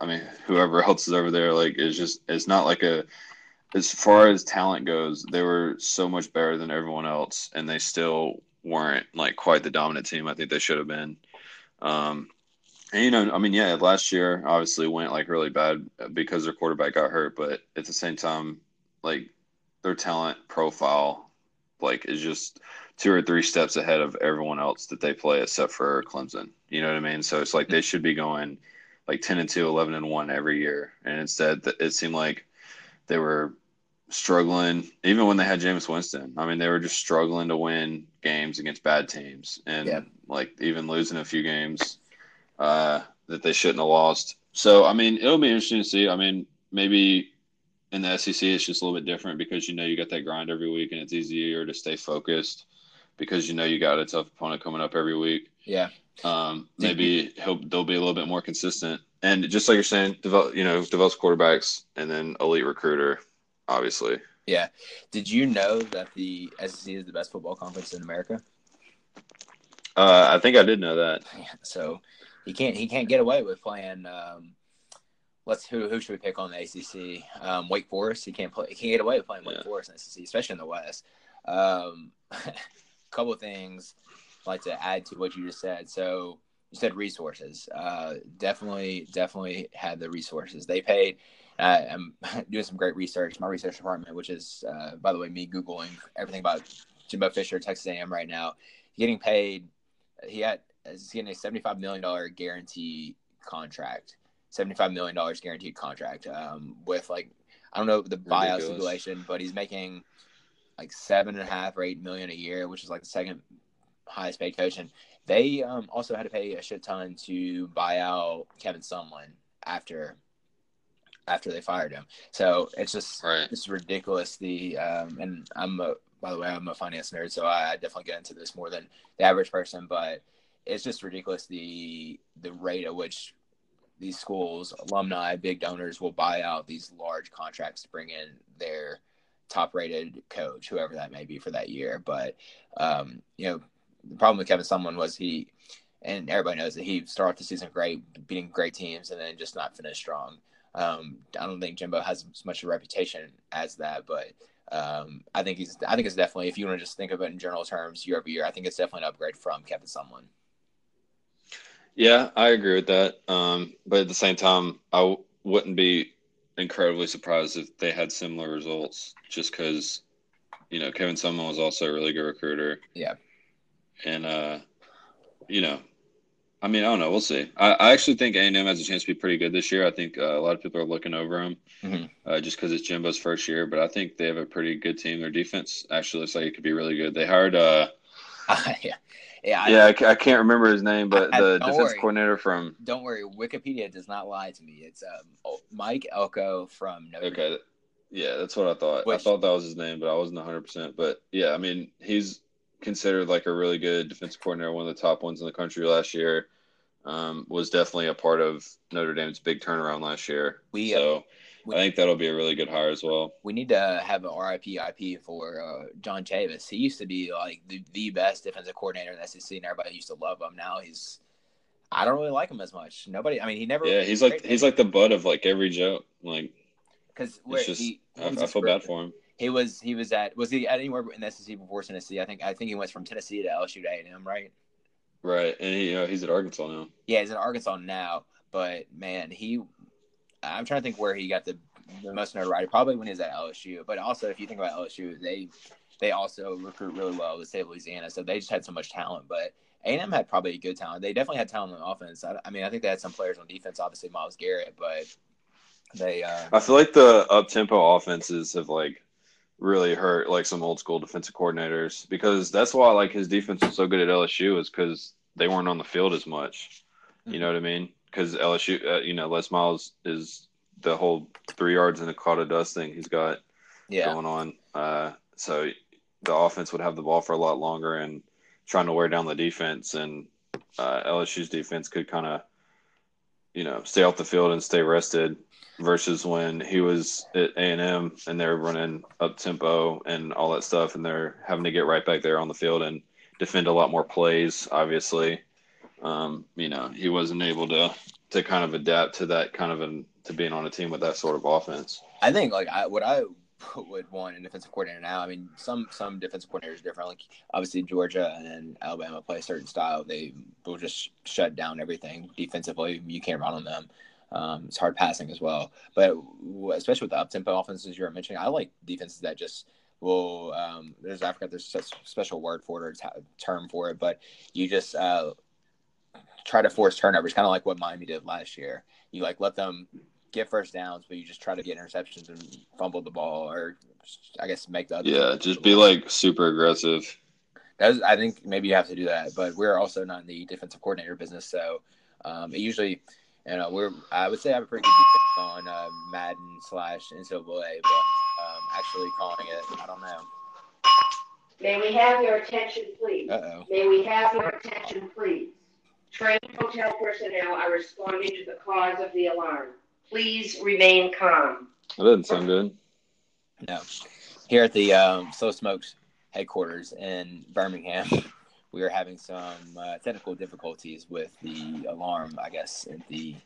I mean, whoever else is over there, like, it's just it's not like a as far as talent goes, they were so much better than everyone else, and they still weren't like quite the dominant team I think they should have been. Um, and you know, I mean, yeah, last year obviously went like really bad because their quarterback got hurt, but at the same time, like their talent profile, like is just two or three steps ahead of everyone else that they play except for Clemson. You know what I mean? So it's like they should be going like 10 and 2, 11 and 1 every year. And instead, it seemed like they were struggling, even when they had Jameis Winston. I mean, they were just struggling to win games against bad teams and yeah. like even losing a few games uh, that they shouldn't have lost. So, I mean, it'll be interesting to see. I mean, maybe in the SEC, it's just a little bit different because you know you got that grind every week and it's easier to stay focused because you know you got a tough opponent coming up every week. Yeah. Um, maybe he'll they'll be a little bit more consistent and just like you're saying, develop you know develops quarterbacks and then elite recruiter obviously. Yeah. Did you know that the SEC is the best football conference in America? Uh, I think I did know that. So he can't he can't get away with playing. Um, let's who who should we pick on the ACC? Um, Wake Forest. He can't play. He can't get away with playing Wake yeah. Forest in the SEC, especially in the West. Um, couple of things I'd like to add to what you just said. So you said resources. Uh, definitely, definitely had the resources. They paid uh, I'm doing some great research. My research department, which is, uh, by the way, me googling everything about Jimbo Fisher, Texas A&M right now, getting paid. He had he's getting a seventy-five million dollar guarantee contract, seventy-five million dollars guaranteed contract. Um, with like, I don't know the buyout situation, but he's making like seven and a half or eight million a year, which is like the second highest paid coach. And they um, also had to pay a shit ton to buy out Kevin Sumlin after after they fired him. So it's just right. it's ridiculous. The um, and I'm a, by the way I'm a finance nerd, so I definitely get into this more than the average person. But it's just ridiculous the the rate at which these schools, alumni, big donors will buy out these large contracts to bring in their top rated coach, whoever that may be for that year. But um, you know, the problem with Kevin Sumlin was he and everybody knows that he started the season great, beating great teams, and then just not finished strong. Um, I don't think Jimbo has as much of a reputation as that, but um, I think he's. I think it's definitely. If you want to just think of it in general terms, year over year, I think it's definitely an upgrade from Kevin Sumlin. Yeah, I agree with that. Um, but at the same time, I w- wouldn't be incredibly surprised if they had similar results, just because you know Kevin Sumlin was also a really good recruiter. Yeah, and uh, you know, I mean, I don't know. We'll see. I, I actually think A and M has a chance to be pretty good this year. I think uh, a lot of people are looking over them mm-hmm. uh, just because it's Jimbo's first year. But I think they have a pretty good team. Their defense actually looks like it could be really good. They hired uh, yeah, yeah, I, yeah. I, I, can't remember his name, but I, the defense worry. coordinator from. Don't worry, Wikipedia does not lie to me. It's um, Mike Elko from Notre. Dame. Okay, yeah, that's what I thought. Which, I thought that was his name, but I wasn't 100. percent But yeah, I mean, he's considered like a really good defensive coordinator, one of the top ones in the country last year. Um, was definitely a part of Notre Dame's big turnaround last year. We, uh, so we, I think that'll be a really good hire as well. We need to have an RIP IP for uh, John Chavis. He used to be like the, the best defensive coordinator in the SEC, and everybody used to love him. Now he's I don't really like him as much. Nobody. I mean, he never. Yeah, he's like he's like the butt of like every joke. Like because just he, he I, I feel bad for him. He was he was at was he at anywhere in the SEC before Tennessee? I think I think he went from Tennessee to LSU to A and M, right? Right, and he, you know, he's at Arkansas now. Yeah, he's in Arkansas now. But man, he I'm trying to think where he got the, the most notoriety. Probably when he was at LSU. But also, if you think about LSU, they they also recruit really well the state of Louisiana, so they just had so much talent. But A&M had probably a good talent. They definitely had talent on offense. I, I mean, I think they had some players on defense. Obviously, Myles Garrett, but they. Uh, I feel like the up tempo offenses have like really hurt like some old school defensive coordinators because that's why like his defense was so good at LSU is because they weren't on the field as much. You mm-hmm. know what I mean? Because LSU, uh, you know, Les Miles is the whole three yards in a cloud of dust thing he's got yeah. going on. Uh, so the offense would have the ball for a lot longer and trying to wear down the defense, and uh, LSU's defense could kind of, you know, stay off the field and stay rested versus when he was at A and M and they're running up tempo and all that stuff, and they're having to get right back there on the field and defend a lot more plays. Obviously, um, you know, he wasn't able to to kind of adapt to that kind of an to being on a team with that sort of offense. I think like I, what I would want a defensive coordinator now. I mean, some some defensive coordinators different. Like obviously Georgia and Alabama play a certain style. They will just shut down everything defensively. You can't run on them. Um, it's hard passing as well. But especially with the up tempo offenses you were mentioning, I like defenses that just will. Um, there's I forgot there's a special word for it or term for it, but you just uh, try to force turnovers, kind of like what Miami did last year. You like let them get first downs, but you just try to get interceptions and fumble the ball, or I guess make the other. Yeah, just be like super aggressive. That's, I think maybe you have to do that, but we're also not in the defensive coordinator business, so um, it usually you know, we're I would say I have a pretty good defense on uh, Madden slash NCAA, but um, actually calling it, I don't know. May we have your attention, please? Uh-oh. May we have your attention, please? Trained hotel personnel are responding to the cause of the alarm. Please remain calm. That doesn't sound good. No. Here at the um, Slow Smokes headquarters in Birmingham, we are having some uh, technical difficulties with the alarm. I guess at the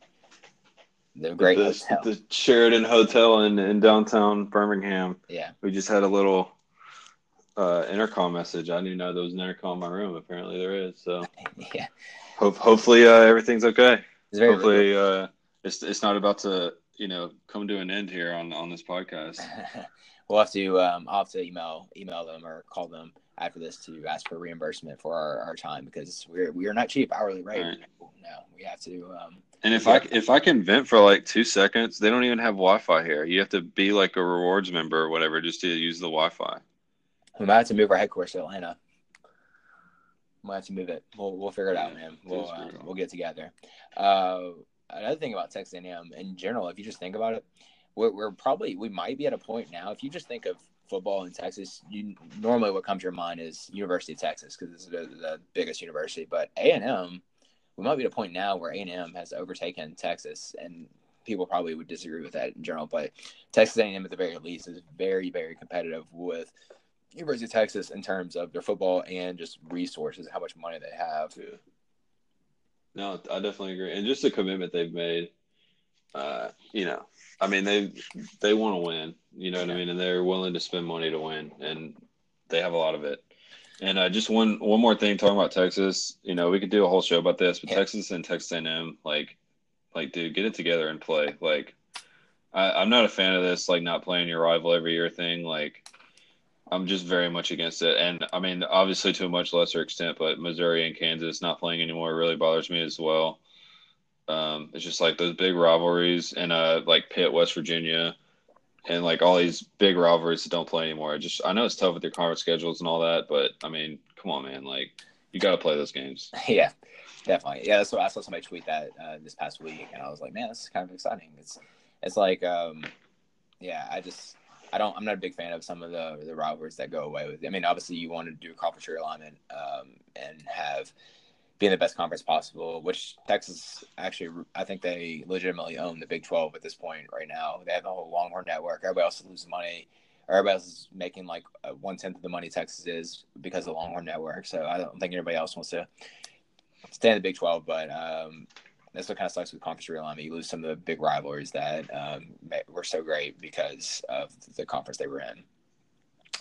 the great the, hotel. the Sheraton Hotel in, in downtown Birmingham. Yeah, we just had a little uh, intercom message. I didn't know there was an intercom in my room. Apparently there is. So yeah, Hope, hopefully uh, everything's okay. hopefully uh, it's it's not about to you know come to an end here on on this podcast. we'll have to um, I'll have to email email them or call them after this to ask for reimbursement for our, our time because we're we are not cheap hourly rate. Right. No, we have to. Um, and if I if I can vent for like two seconds, they don't even have Wi-Fi here. You have to be like a rewards member or whatever just to use the Wi-Fi. We might have to move our headquarters to Atlanta. Might have to move it. We'll we'll figure it out, man. We'll uh, we'll get together. Uh, another thing about Texas A&M in general, if you just think about it, we're, we're probably we might be at a point now. If you just think of football in Texas, you normally what comes to your mind is University of Texas because it's the, the, biggest university. But A and M, we might be at a point now where A and M has overtaken Texas, and people probably would disagree with that in general. But Texas A and M, at the very least, is very very competitive with University of Texas in terms of their football and just resources, how much money they have. Yeah. No, I definitely agree, and just the commitment they've made. Uh, you know, I mean they they want to win, you know what yeah. I mean, and they're willing to spend money to win, and they have a lot of it. And uh, just one one more thing, talking about Texas, you know, we could do a whole show about this, but yeah. Texas and Texas A&M, like, like, dude, get it together and play. Like, I, I'm not a fan of this, like, not playing your rival every year thing. Like, I'm just very much against it. And I mean, obviously to a much lesser extent, but Missouri and Kansas not playing anymore really bothers me as well. Um, it's just like those big rivalries and uh like Pitt, West Virginia, and like all these big rivalries that don't play anymore. I just I know it's tough with your conference schedules and all that, but I mean, come on, man, like you got to play those games. Yeah, definitely. Yeah, that's what I saw somebody tweet that uh, this past week, and I was like, man, this is kind of exciting. It's it's like, um, yeah, I just I don't. I'm not a big fan of some of the the rivalries that go away with. I mean, obviously, you want to do a conference realignment um, and have be in the best conference possible. Which Texas actually, I think they legitimately own the Big 12 at this point right now. They have the whole Longhorn network. Everybody else is losing money. Everybody else is making like one tenth of the money Texas is because of the Longhorn network. So I don't think anybody else wants to stay in the Big 12. But um, that's what kind of sucks with conference realignment. You lose some of the big rivalries that um, were so great because of the conference they were in.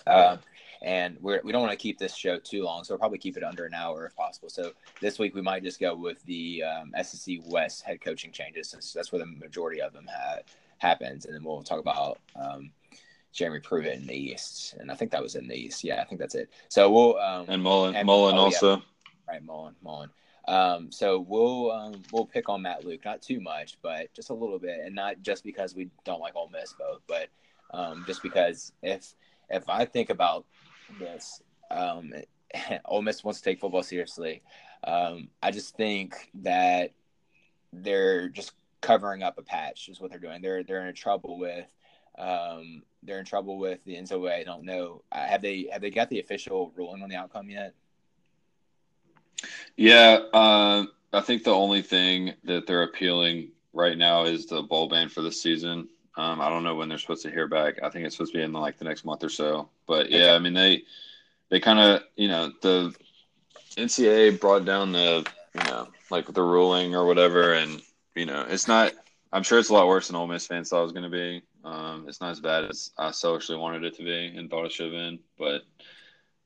Uh, and we're, we don't want to keep this show too long, so we'll probably keep it under an hour if possible. So this week we might just go with the um, SEC West head coaching changes, since that's where the majority of them had happens, and then we'll talk about um, Jeremy Pruitt in the East, and I think that was in the East. Yeah, I think that's it. So we'll um, and Mullen, and, Mullen oh, also, yeah. right? Mullen, Mullen. Um, so we'll um, we'll pick on Matt Luke, not too much, but just a little bit, and not just because we don't like Ole Miss both, but um, just because if if I think about this, um, Ole Miss wants to take football seriously. Um, I just think that they're just covering up a patch, is what they're doing. They're they're in trouble with um, they're in trouble with the NCAA. I don't know. Uh, have they have they got the official ruling on the outcome yet? Yeah, uh, I think the only thing that they're appealing right now is the bowl ban for the season. Um, I don't know when they're supposed to hear back. I think it's supposed to be in like the next month or so. But yeah, okay. I mean they they kind of you know the NCAA brought down the you know like the ruling or whatever, and you know it's not. I'm sure it's a lot worse than Ole Miss fans thought it was going to be. Um, it's not as bad as I socially wanted it to be and thought it should have been, but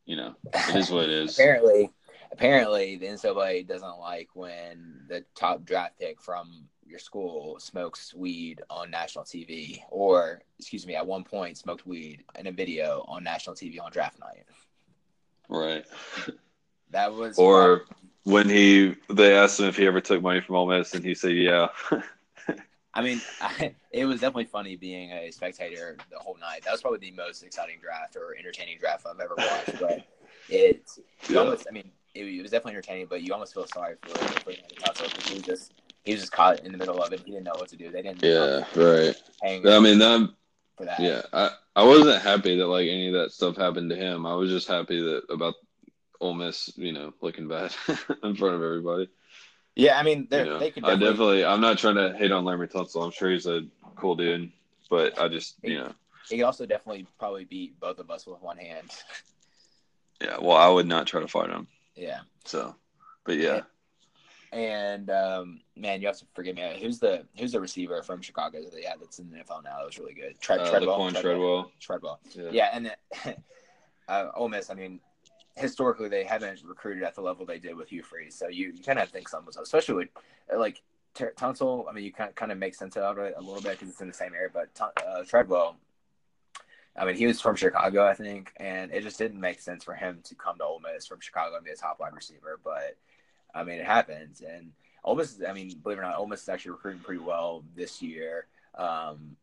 you know it is what it is. Apparently, apparently the NCAA doesn't like when the top draft pick from your school smokes weed on national TV, or excuse me, at one point smoked weed in a video on national TV on draft night. Right. That was or fun. when he they asked him if he ever took money from Ole Miss, and he said yeah. I mean, I, it was definitely funny being a spectator the whole night. That was probably the most exciting draft or entertaining draft I've ever watched. But it, yeah. almost, I mean, it, it, was definitely entertaining, but you almost feel sorry for, for because he was just he was just caught in the middle of it. He didn't know what to do. They didn't. Yeah, right. I mean, that, for that. Yeah, I, I wasn't happy that like any of that stuff happened to him. I was just happy that about Ole Miss, you know, looking bad in front of everybody. Yeah, I mean, you know, they could. Definitely... I definitely. I'm not trying to hate on Laremy Tunsil. I'm sure he's a cool dude, but I just, he, you know, he also definitely probably beat both of us with one hand. Yeah, well, I would not try to fight him. Yeah. So, but yeah. And, um, man, you have to forgive me. Who's the who's the receiver from Chicago that they had that's in the NFL now? That was really good. Tre- uh, Treadwell. Treadwell. Treadwell. Yeah. yeah, and uh, Ole Miss. I mean, historically they haven't recruited at the level they did with Hugh Freeze. So you, you kind of think something was, especially with like T- Tunsil. I mean, you kind of, kind of make sense out of it a little bit because it's in the same area. But uh, Treadwell, I mean, he was from Chicago, I think, and it just didn't make sense for him to come to Ole Miss from Chicago and be a top wide receiver. But I mean, it happens, and Ole Miss. I mean, believe it or not, Ole Miss is actually recruiting pretty well this year. Um,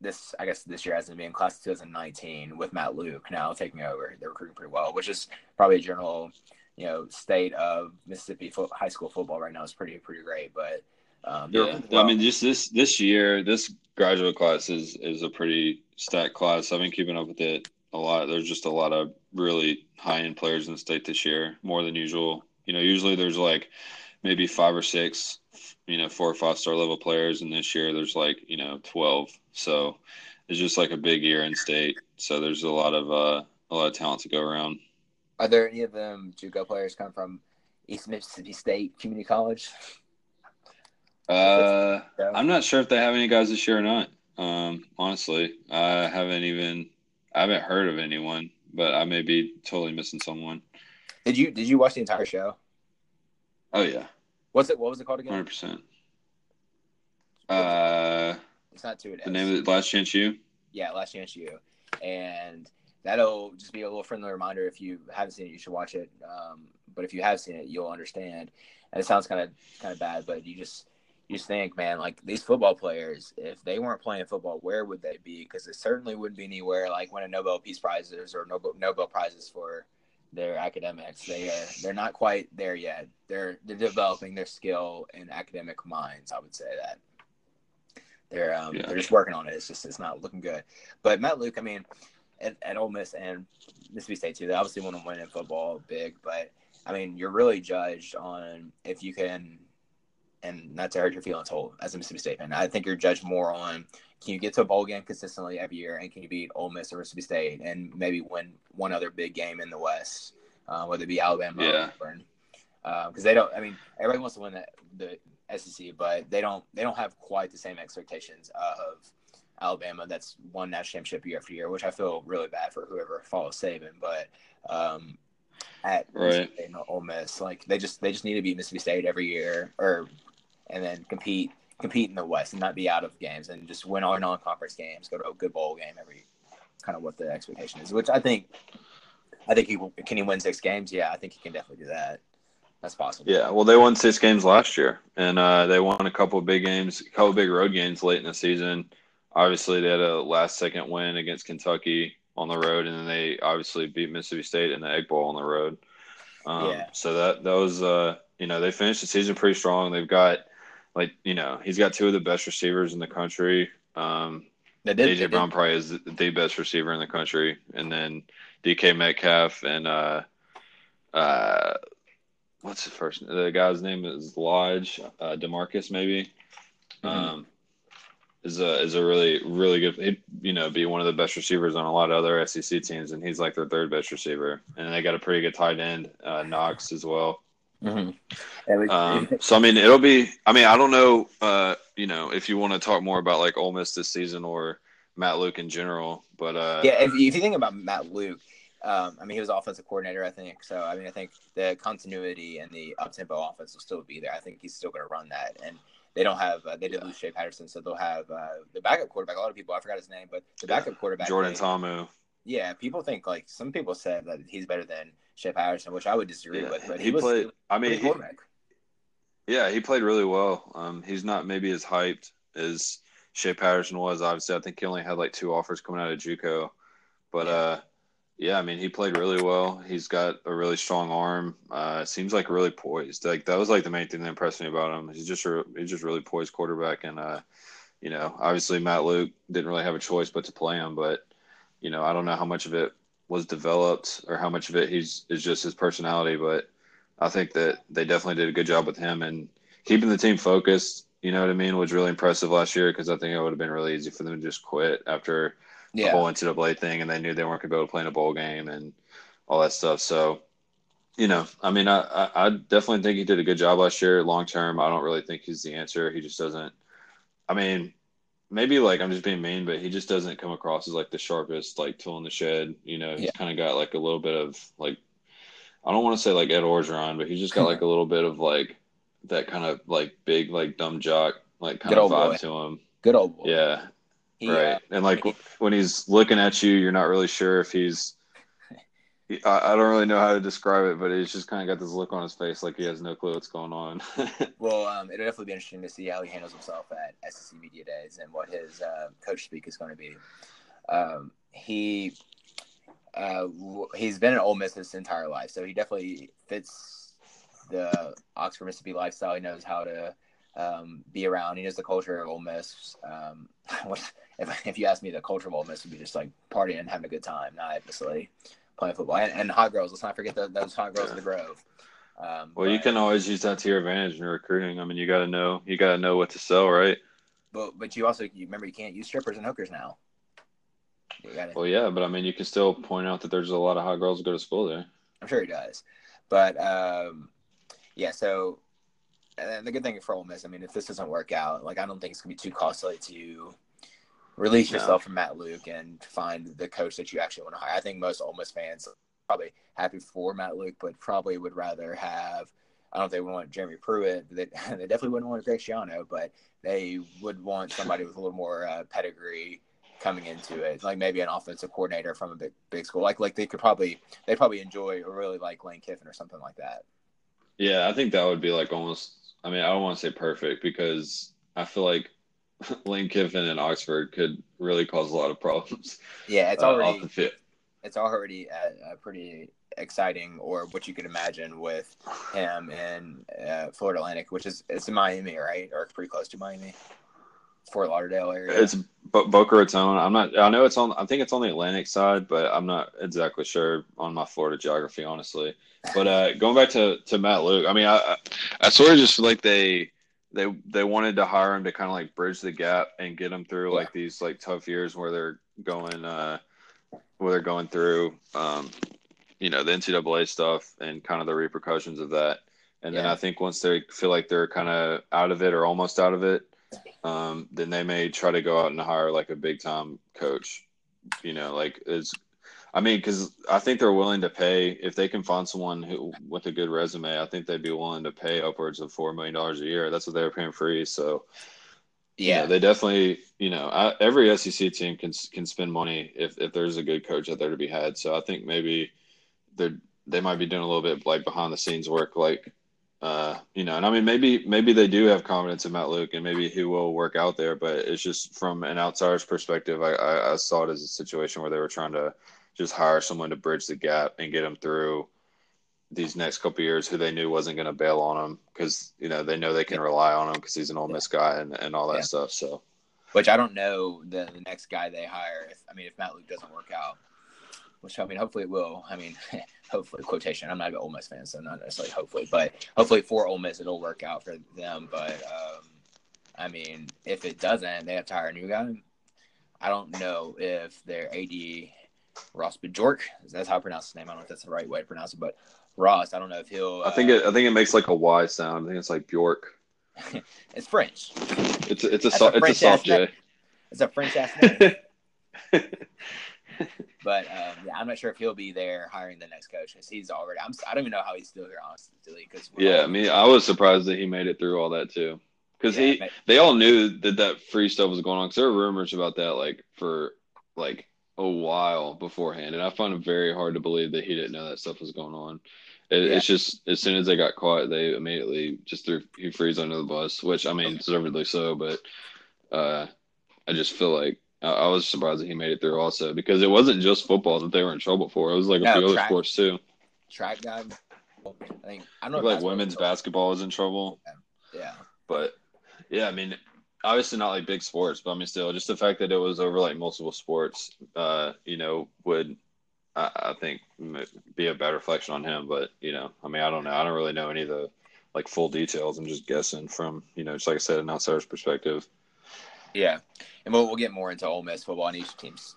this I guess this year hasn't been class of 2019 with Matt Luke now taking over. They're recruiting pretty well, which is probably a general, you know, state of Mississippi fo- high school football right now is pretty pretty great. But um, yeah, well. I mean, just this this year, this graduate class is is a pretty stacked class. I've been keeping up with it a lot. There's just a lot of really high end players in the state this year, more than usual. You know, usually there's like maybe five or six you know four or five star level players, and this year there's like you know twelve. So it's just like a big year in state. So there's a lot of uh, a lot of talent to go around. Are there any of them JUCO players come from East Mississippi State Community College? Uh, I'm not sure if they have any guys this year or not. Um, honestly, I haven't even I haven't heard of anyone, but I may be totally missing someone. Did you Did you watch the entire show? Oh yeah. What's it? What was it called again? Hundred percent. Uh, it's not two. The name of it, Last Chance U. Yeah, Last Chance U, and that'll just be a little friendly reminder. If you haven't seen it, you should watch it. Um, but if you have seen it, you'll understand. And it sounds kind of kind of bad, but you just you just think, man, like these football players, if they weren't playing football, where would they be? Because it certainly wouldn't be anywhere like winning Nobel Peace Prizes or Nobel Nobel prizes for their academics. They are they're not quite there yet. They're they're developing their skill in academic minds. I would say that they're um, yeah. they're just working on it. It's just it's not looking good. But Matt Luke, I mean, at, at Ole Miss and Mississippi State too, they obviously want to win in football big. But I mean, you're really judged on if you can, and not to hurt your feelings, Holt as a Mississippi State fan. I think you're judged more on can you get to a bowl game consistently every year, and can you beat Ole Miss or Mississippi State, and maybe win one other big game in the West, uh, whether it be Alabama yeah. or Auburn, because uh, they don't. I mean, everybody wants to win the, the SEC, but they don't. They don't have quite the same expectations of Alabama. That's won national championship year after year, which I feel really bad for whoever follows Saban. But um, at right. Ole Miss, like they just they just need to beat Mississippi State every year, or and then compete compete in the West and not be out of games and just win all non-conference games, go to a good bowl game every kind of what the expectation is. Which I think, I think he can he win six games. Yeah, I think he can definitely do that. That's possible. Yeah, well, they won six games last year, and uh, they won a couple big games, a couple big road games late in the season. Obviously, they had a last-second win against Kentucky on the road, and then they obviously beat Mississippi State in the Egg Bowl on the road. Um, yeah. So that that was, uh, you know, they finished the season pretty strong. They've got like you know he's got two of the best receivers in the country. Um, did, AJ Brown probably is the best receiver in the country, and then DK Metcalf and uh, uh, what's the first? The guy's name is Lodge, uh, DaMarkus maybe. Mm-hmm. Um, is a is a really really good. He'd, you know, be one of the best receivers on a lot of other SEC teams, and he's like their third best receiver. And they got a pretty good tight end, uh, Knox as well. Mm-hmm. Um, so I mean, it'll be. I mean, I don't know. Uh, you know, if you want to talk more about like Ole Miss this season or Matt Luke in general, but uh, yeah, if, if you think about Matt Luke, um, I mean, he was offensive coordinator, I think. So I mean, I think the continuity and the up tempo offense will still be there. I think he's still going to run that, and they don't have. Uh, they did yeah. lose Shea Patterson, so they'll have uh, the backup quarterback. A lot of people, I forgot his name, but the backup yeah. quarterback, Jordan Ta'amu. Yeah, people think like some people said that he's better than Shea Patterson, which I would disagree yeah, with. But he, he was, played. I mean, he, yeah, he played really well. Um, he's not maybe as hyped as Shea Patterson was. Obviously, I think he only had like two offers coming out of JUCO, but yeah. uh, yeah, I mean, he played really well. He's got a really strong arm. Uh, seems like really poised. Like that was like the main thing that impressed me about him. He's just a, he's just really poised quarterback, and uh, you know, obviously Matt Luke didn't really have a choice but to play him. But you know, I don't know how much of it was developed or how much of it he's is just his personality. But I think that they definitely did a good job with him and keeping the team focused. You know what I mean? Was really impressive last year because I think it would have been really easy for them to just quit after yeah. the whole NCAA thing and they knew they weren't going to be able to play in a bowl game and all that stuff. So, you know, I mean, I, I, I definitely think he did a good job last year. Long term, I don't really think he's the answer. He just doesn't. I mean, maybe like I'm just being mean, but he just doesn't come across as like the sharpest like tool in the shed. You know, he's yeah. kind of got like a little bit of like I don't want to say like Ed Orgeron, but he's just got like a little bit of like that kind of like big like dumb jock like kind Good of vibe boy. to him. Good old boy. Yeah. He, right. Uh, and like when he's looking at you, you're not really sure if he's I, don't really know how to describe it, but he's just kind of got this look on his face like he has no clue what's going on. well, um, it'll definitely be interesting to see how he handles himself at SEC Media Days and what his uh, coach speak is going to be. Um, he uh, he's been an Ole Miss his entire life, so he definitely fits the Oxford Mississippi lifestyle. He knows how to um, be around. He knows the culture of Ole Miss. Um, if, if you ask me, the culture of Ole Miss would be just like partying and having a good time, not necessarily playing football. And, and hot girls. Let's not forget the, those hot girls yeah. in the Grove. Um, well, but, you can always use that to your advantage in recruiting. I mean, you got to know you got to know what to sell, right? But but you also you remember you can't use strippers and hookers now. Gotta, well, yeah, but I mean, you can still point out that there's a lot of hot girls go to school there. I'm sure he does, but um, yeah. So, and the good thing for Ole Miss, I mean, if this doesn't work out, like I don't think it's gonna be too costly to release yourself from Matt Luke and find the coach that you actually want to hire. I think most Ole Miss fans probably happy for Matt Luke, but probably would rather have. I don't know if they would want Jeremy Pruitt. They, they definitely wouldn't want Greg Schiano, but they would want somebody with a little more uh, pedigree coming into it, like maybe an offensive coordinator from a big big school. Like like they could probably they probably enjoy or really like Lane Kiffin or something like that. Yeah, I think that would be like almost. I mean, I don't want to say perfect because I feel like Lane Kiffin and Oxford could really cause a lot of problems. Yeah, it's already uh, it's already a, a, pretty exciting, or what you could imagine with him in uh, Florida Atlantic, which is it's in Miami, right, or pretty close to Miami. Fort Lauderdale area. It's Boca Raton. I'm not. I know it's on. I think it's on the Atlantic side, but I'm not exactly sure on my Florida geography, honestly. But uh, going back to, to Matt Luke, I mean, I I sort of just feel like they they they wanted to hire him to kind of like bridge the gap and get him through like these like tough years where they're going uh where they're going through um you know the NCAA stuff and kind of the repercussions of that. And yeah. then I think once they feel like they're kind of out of it or almost out of it, um, then they may try to go out and hire like a big time coach. You know, like it's. I mean, because I think they're willing to pay if they can find someone who with a good resume. I think they'd be willing to pay upwards of four million dollars a year. That's what they were paying for free. So, yeah, you know, they definitely. You know, I, every SEC team can can spend money if if there's a good coach out there to be had. So I think maybe they they might be doing a little bit like behind the scenes work, like uh, you know, and I mean, maybe maybe they do have confidence in Matt Luke, and maybe he will work out there. But it's just from an outsider's perspective, I, I, I saw it as a situation where they were trying to just hire someone to bridge the gap and get them through these next couple years, who they knew wasn't going to bail on him because you know they know they can yeah. rely on him because he's an Ole Miss guy and, and all that yeah. stuff. So, which I don't know the, the next guy they hire. If I mean, if Matt Luke doesn't work out, which I mean, hopefully it will. I mean, hopefully quotation. I'm not an Ole Miss fan, so not necessarily hopefully, but hopefully for Ole Miss it'll work out for them. But um, I mean, if it doesn't, they have to hire a new guy. I don't know if their AD Ross Bjork, that's how I pronounce his name. I don't know if that's the right way to pronounce it, but Ross, I don't know if he'll. Uh, I think it. I think it makes like a Y sound. I think it's like Bjork. it's French. It's a, it's a, so, a it's a soft J. It's a French ass name. But um, yeah, I'm not sure if he'll be there hiring the next coach because he's already. I'm. I don't even know how he's still here, honestly. Because yeah, I mean, I was surprised that he made it through all that too. Because yeah, he, they all knew that that free stuff was going on. Because there were rumors about that, like for like a while beforehand, and I find it very hard to believe that he didn't know that stuff was going on. It, yeah. It's just as soon as they got caught, they immediately just threw Hugh Freeze under the bus, which I mean, deservedly so. But uh, I just feel like I, was surprised that he made it through also because it wasn't just football that they were in trouble for. It was like a few other sports too. Track guy. I think I don't know. Like women's basketball is in trouble. Yeah. But yeah, I mean, obviously not like big sports, but I mean, still, just the fact that it was over like multiple sports, uh, you know, would I, I think be a better reflection on him. But you know, I mean, I don't know. I don't really know any of the like full details. I'm just guessing from you know, just like I said, an outsider's perspective. Yeah, and we'll, we'll get more into Ole Miss football and each team's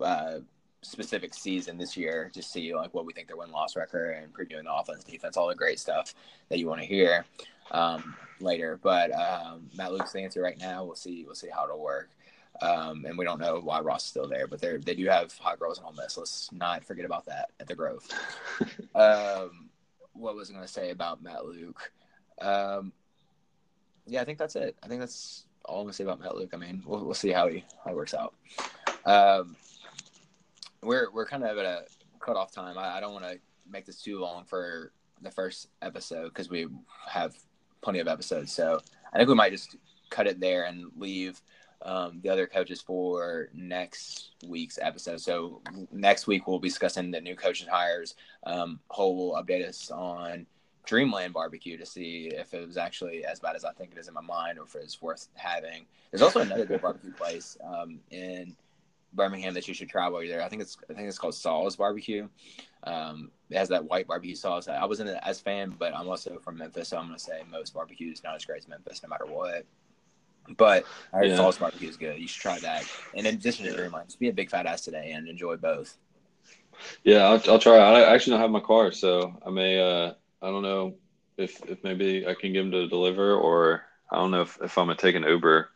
uh, specific season this year. Just see like what we think their win loss record and previewing the offense, defense, all the great stuff that you want to hear um, later. But um, Matt Luke's the answer right now. We'll see. We'll see how it'll work. Um, and we don't know why Ross is still there, but they they do have hot girls in Ole Miss. Let's not forget about that at the Grove. um, what was I going to say about Matt Luke? Um, yeah, I think that's it. I think that's all I'm gonna say about Matt Luke. I mean, we'll, we'll see how he how he works out. Um, we're we're kind of at a cut off time. I, I don't want to make this too long for the first episode because we have plenty of episodes. So I think we might just cut it there and leave um, the other coaches for next week's episode. So next week we'll be discussing the new coaches hires. Um, Holt will update us on Dreamland barbecue to see if it was actually as bad as I think it is in my mind, or if it's worth having. There's also another good barbecue place um, in Birmingham that you should try while you're there. I think it's I think it's called Saul's Barbecue. Um, it has that white barbecue sauce. I wasn't an as fan, but I'm also from Memphis, so I'm gonna say most barbecue is not as great as Memphis, no matter what. But I heard yeah. Saul's barbecue is good. You should try that. And in addition to Dreamland, just be a big fat ass today and enjoy both. Yeah, I'll, I'll try. I actually don't have my car, so I may. Uh I don't know if if maybe I can get him to deliver, or I don't know if, if I'm gonna take an Uber.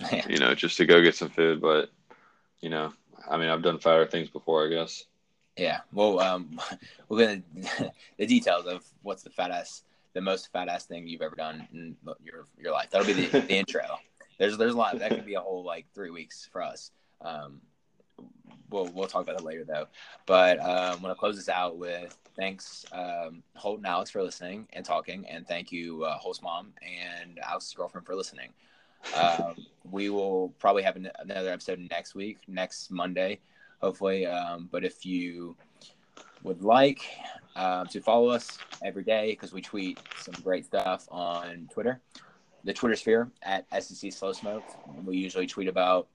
you know, just to go get some food, but you know, I mean, I've done fatter things before, I guess. Yeah. Well, um, we're gonna the details of what's the fat ass, the most fat ass thing you've ever done in your your life. That'll be the, the intro. there's there's a lot. That could be a whole like three weeks for us. Um, we'll we'll talk about it later though. But um, I'm gonna close this out with thanks um, Holt and Alex for listening and talking, and thank you uh, Holt's mom and Alex's girlfriend for listening. Um, we will probably have an, another episode next week, next Monday, hopefully. Um, but if you would like um, to follow us every day, because we tweet some great stuff on Twitter, the Twitter sphere at SEC Slow Smoke. We usually tweet about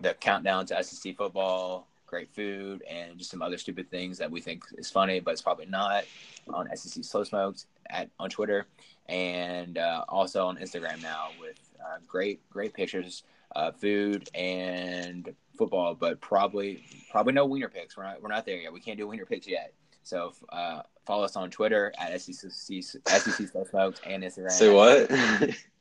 the countdown to SEC football, great food, and just some other stupid things that we think is funny, but it's probably not on SEC Slow Smoked at on Twitter, and uh, also on Instagram now with uh, great great pictures, uh, food and football, but probably probably no wiener picks. We're not we're not there yet. We can't do wiener picks yet. So uh, follow us on Twitter at SEC SEC Slow Smoked and Instagram. Say what?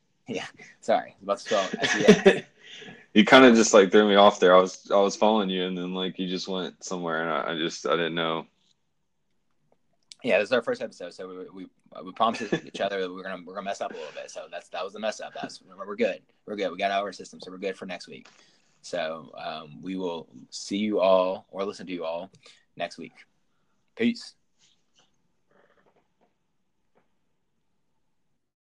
yeah, sorry, about to spell you kind of just like threw me off there. I was I was following you, and then like you just went somewhere, and I, I just I didn't know. Yeah, this is our first episode, so we we, we promised each other that we're gonna we're gonna mess up a little bit. So that's that was the mess up. That's we're good. We're good. We got our system, so we're good for next week. So um, we will see you all or listen to you all next week. Peace.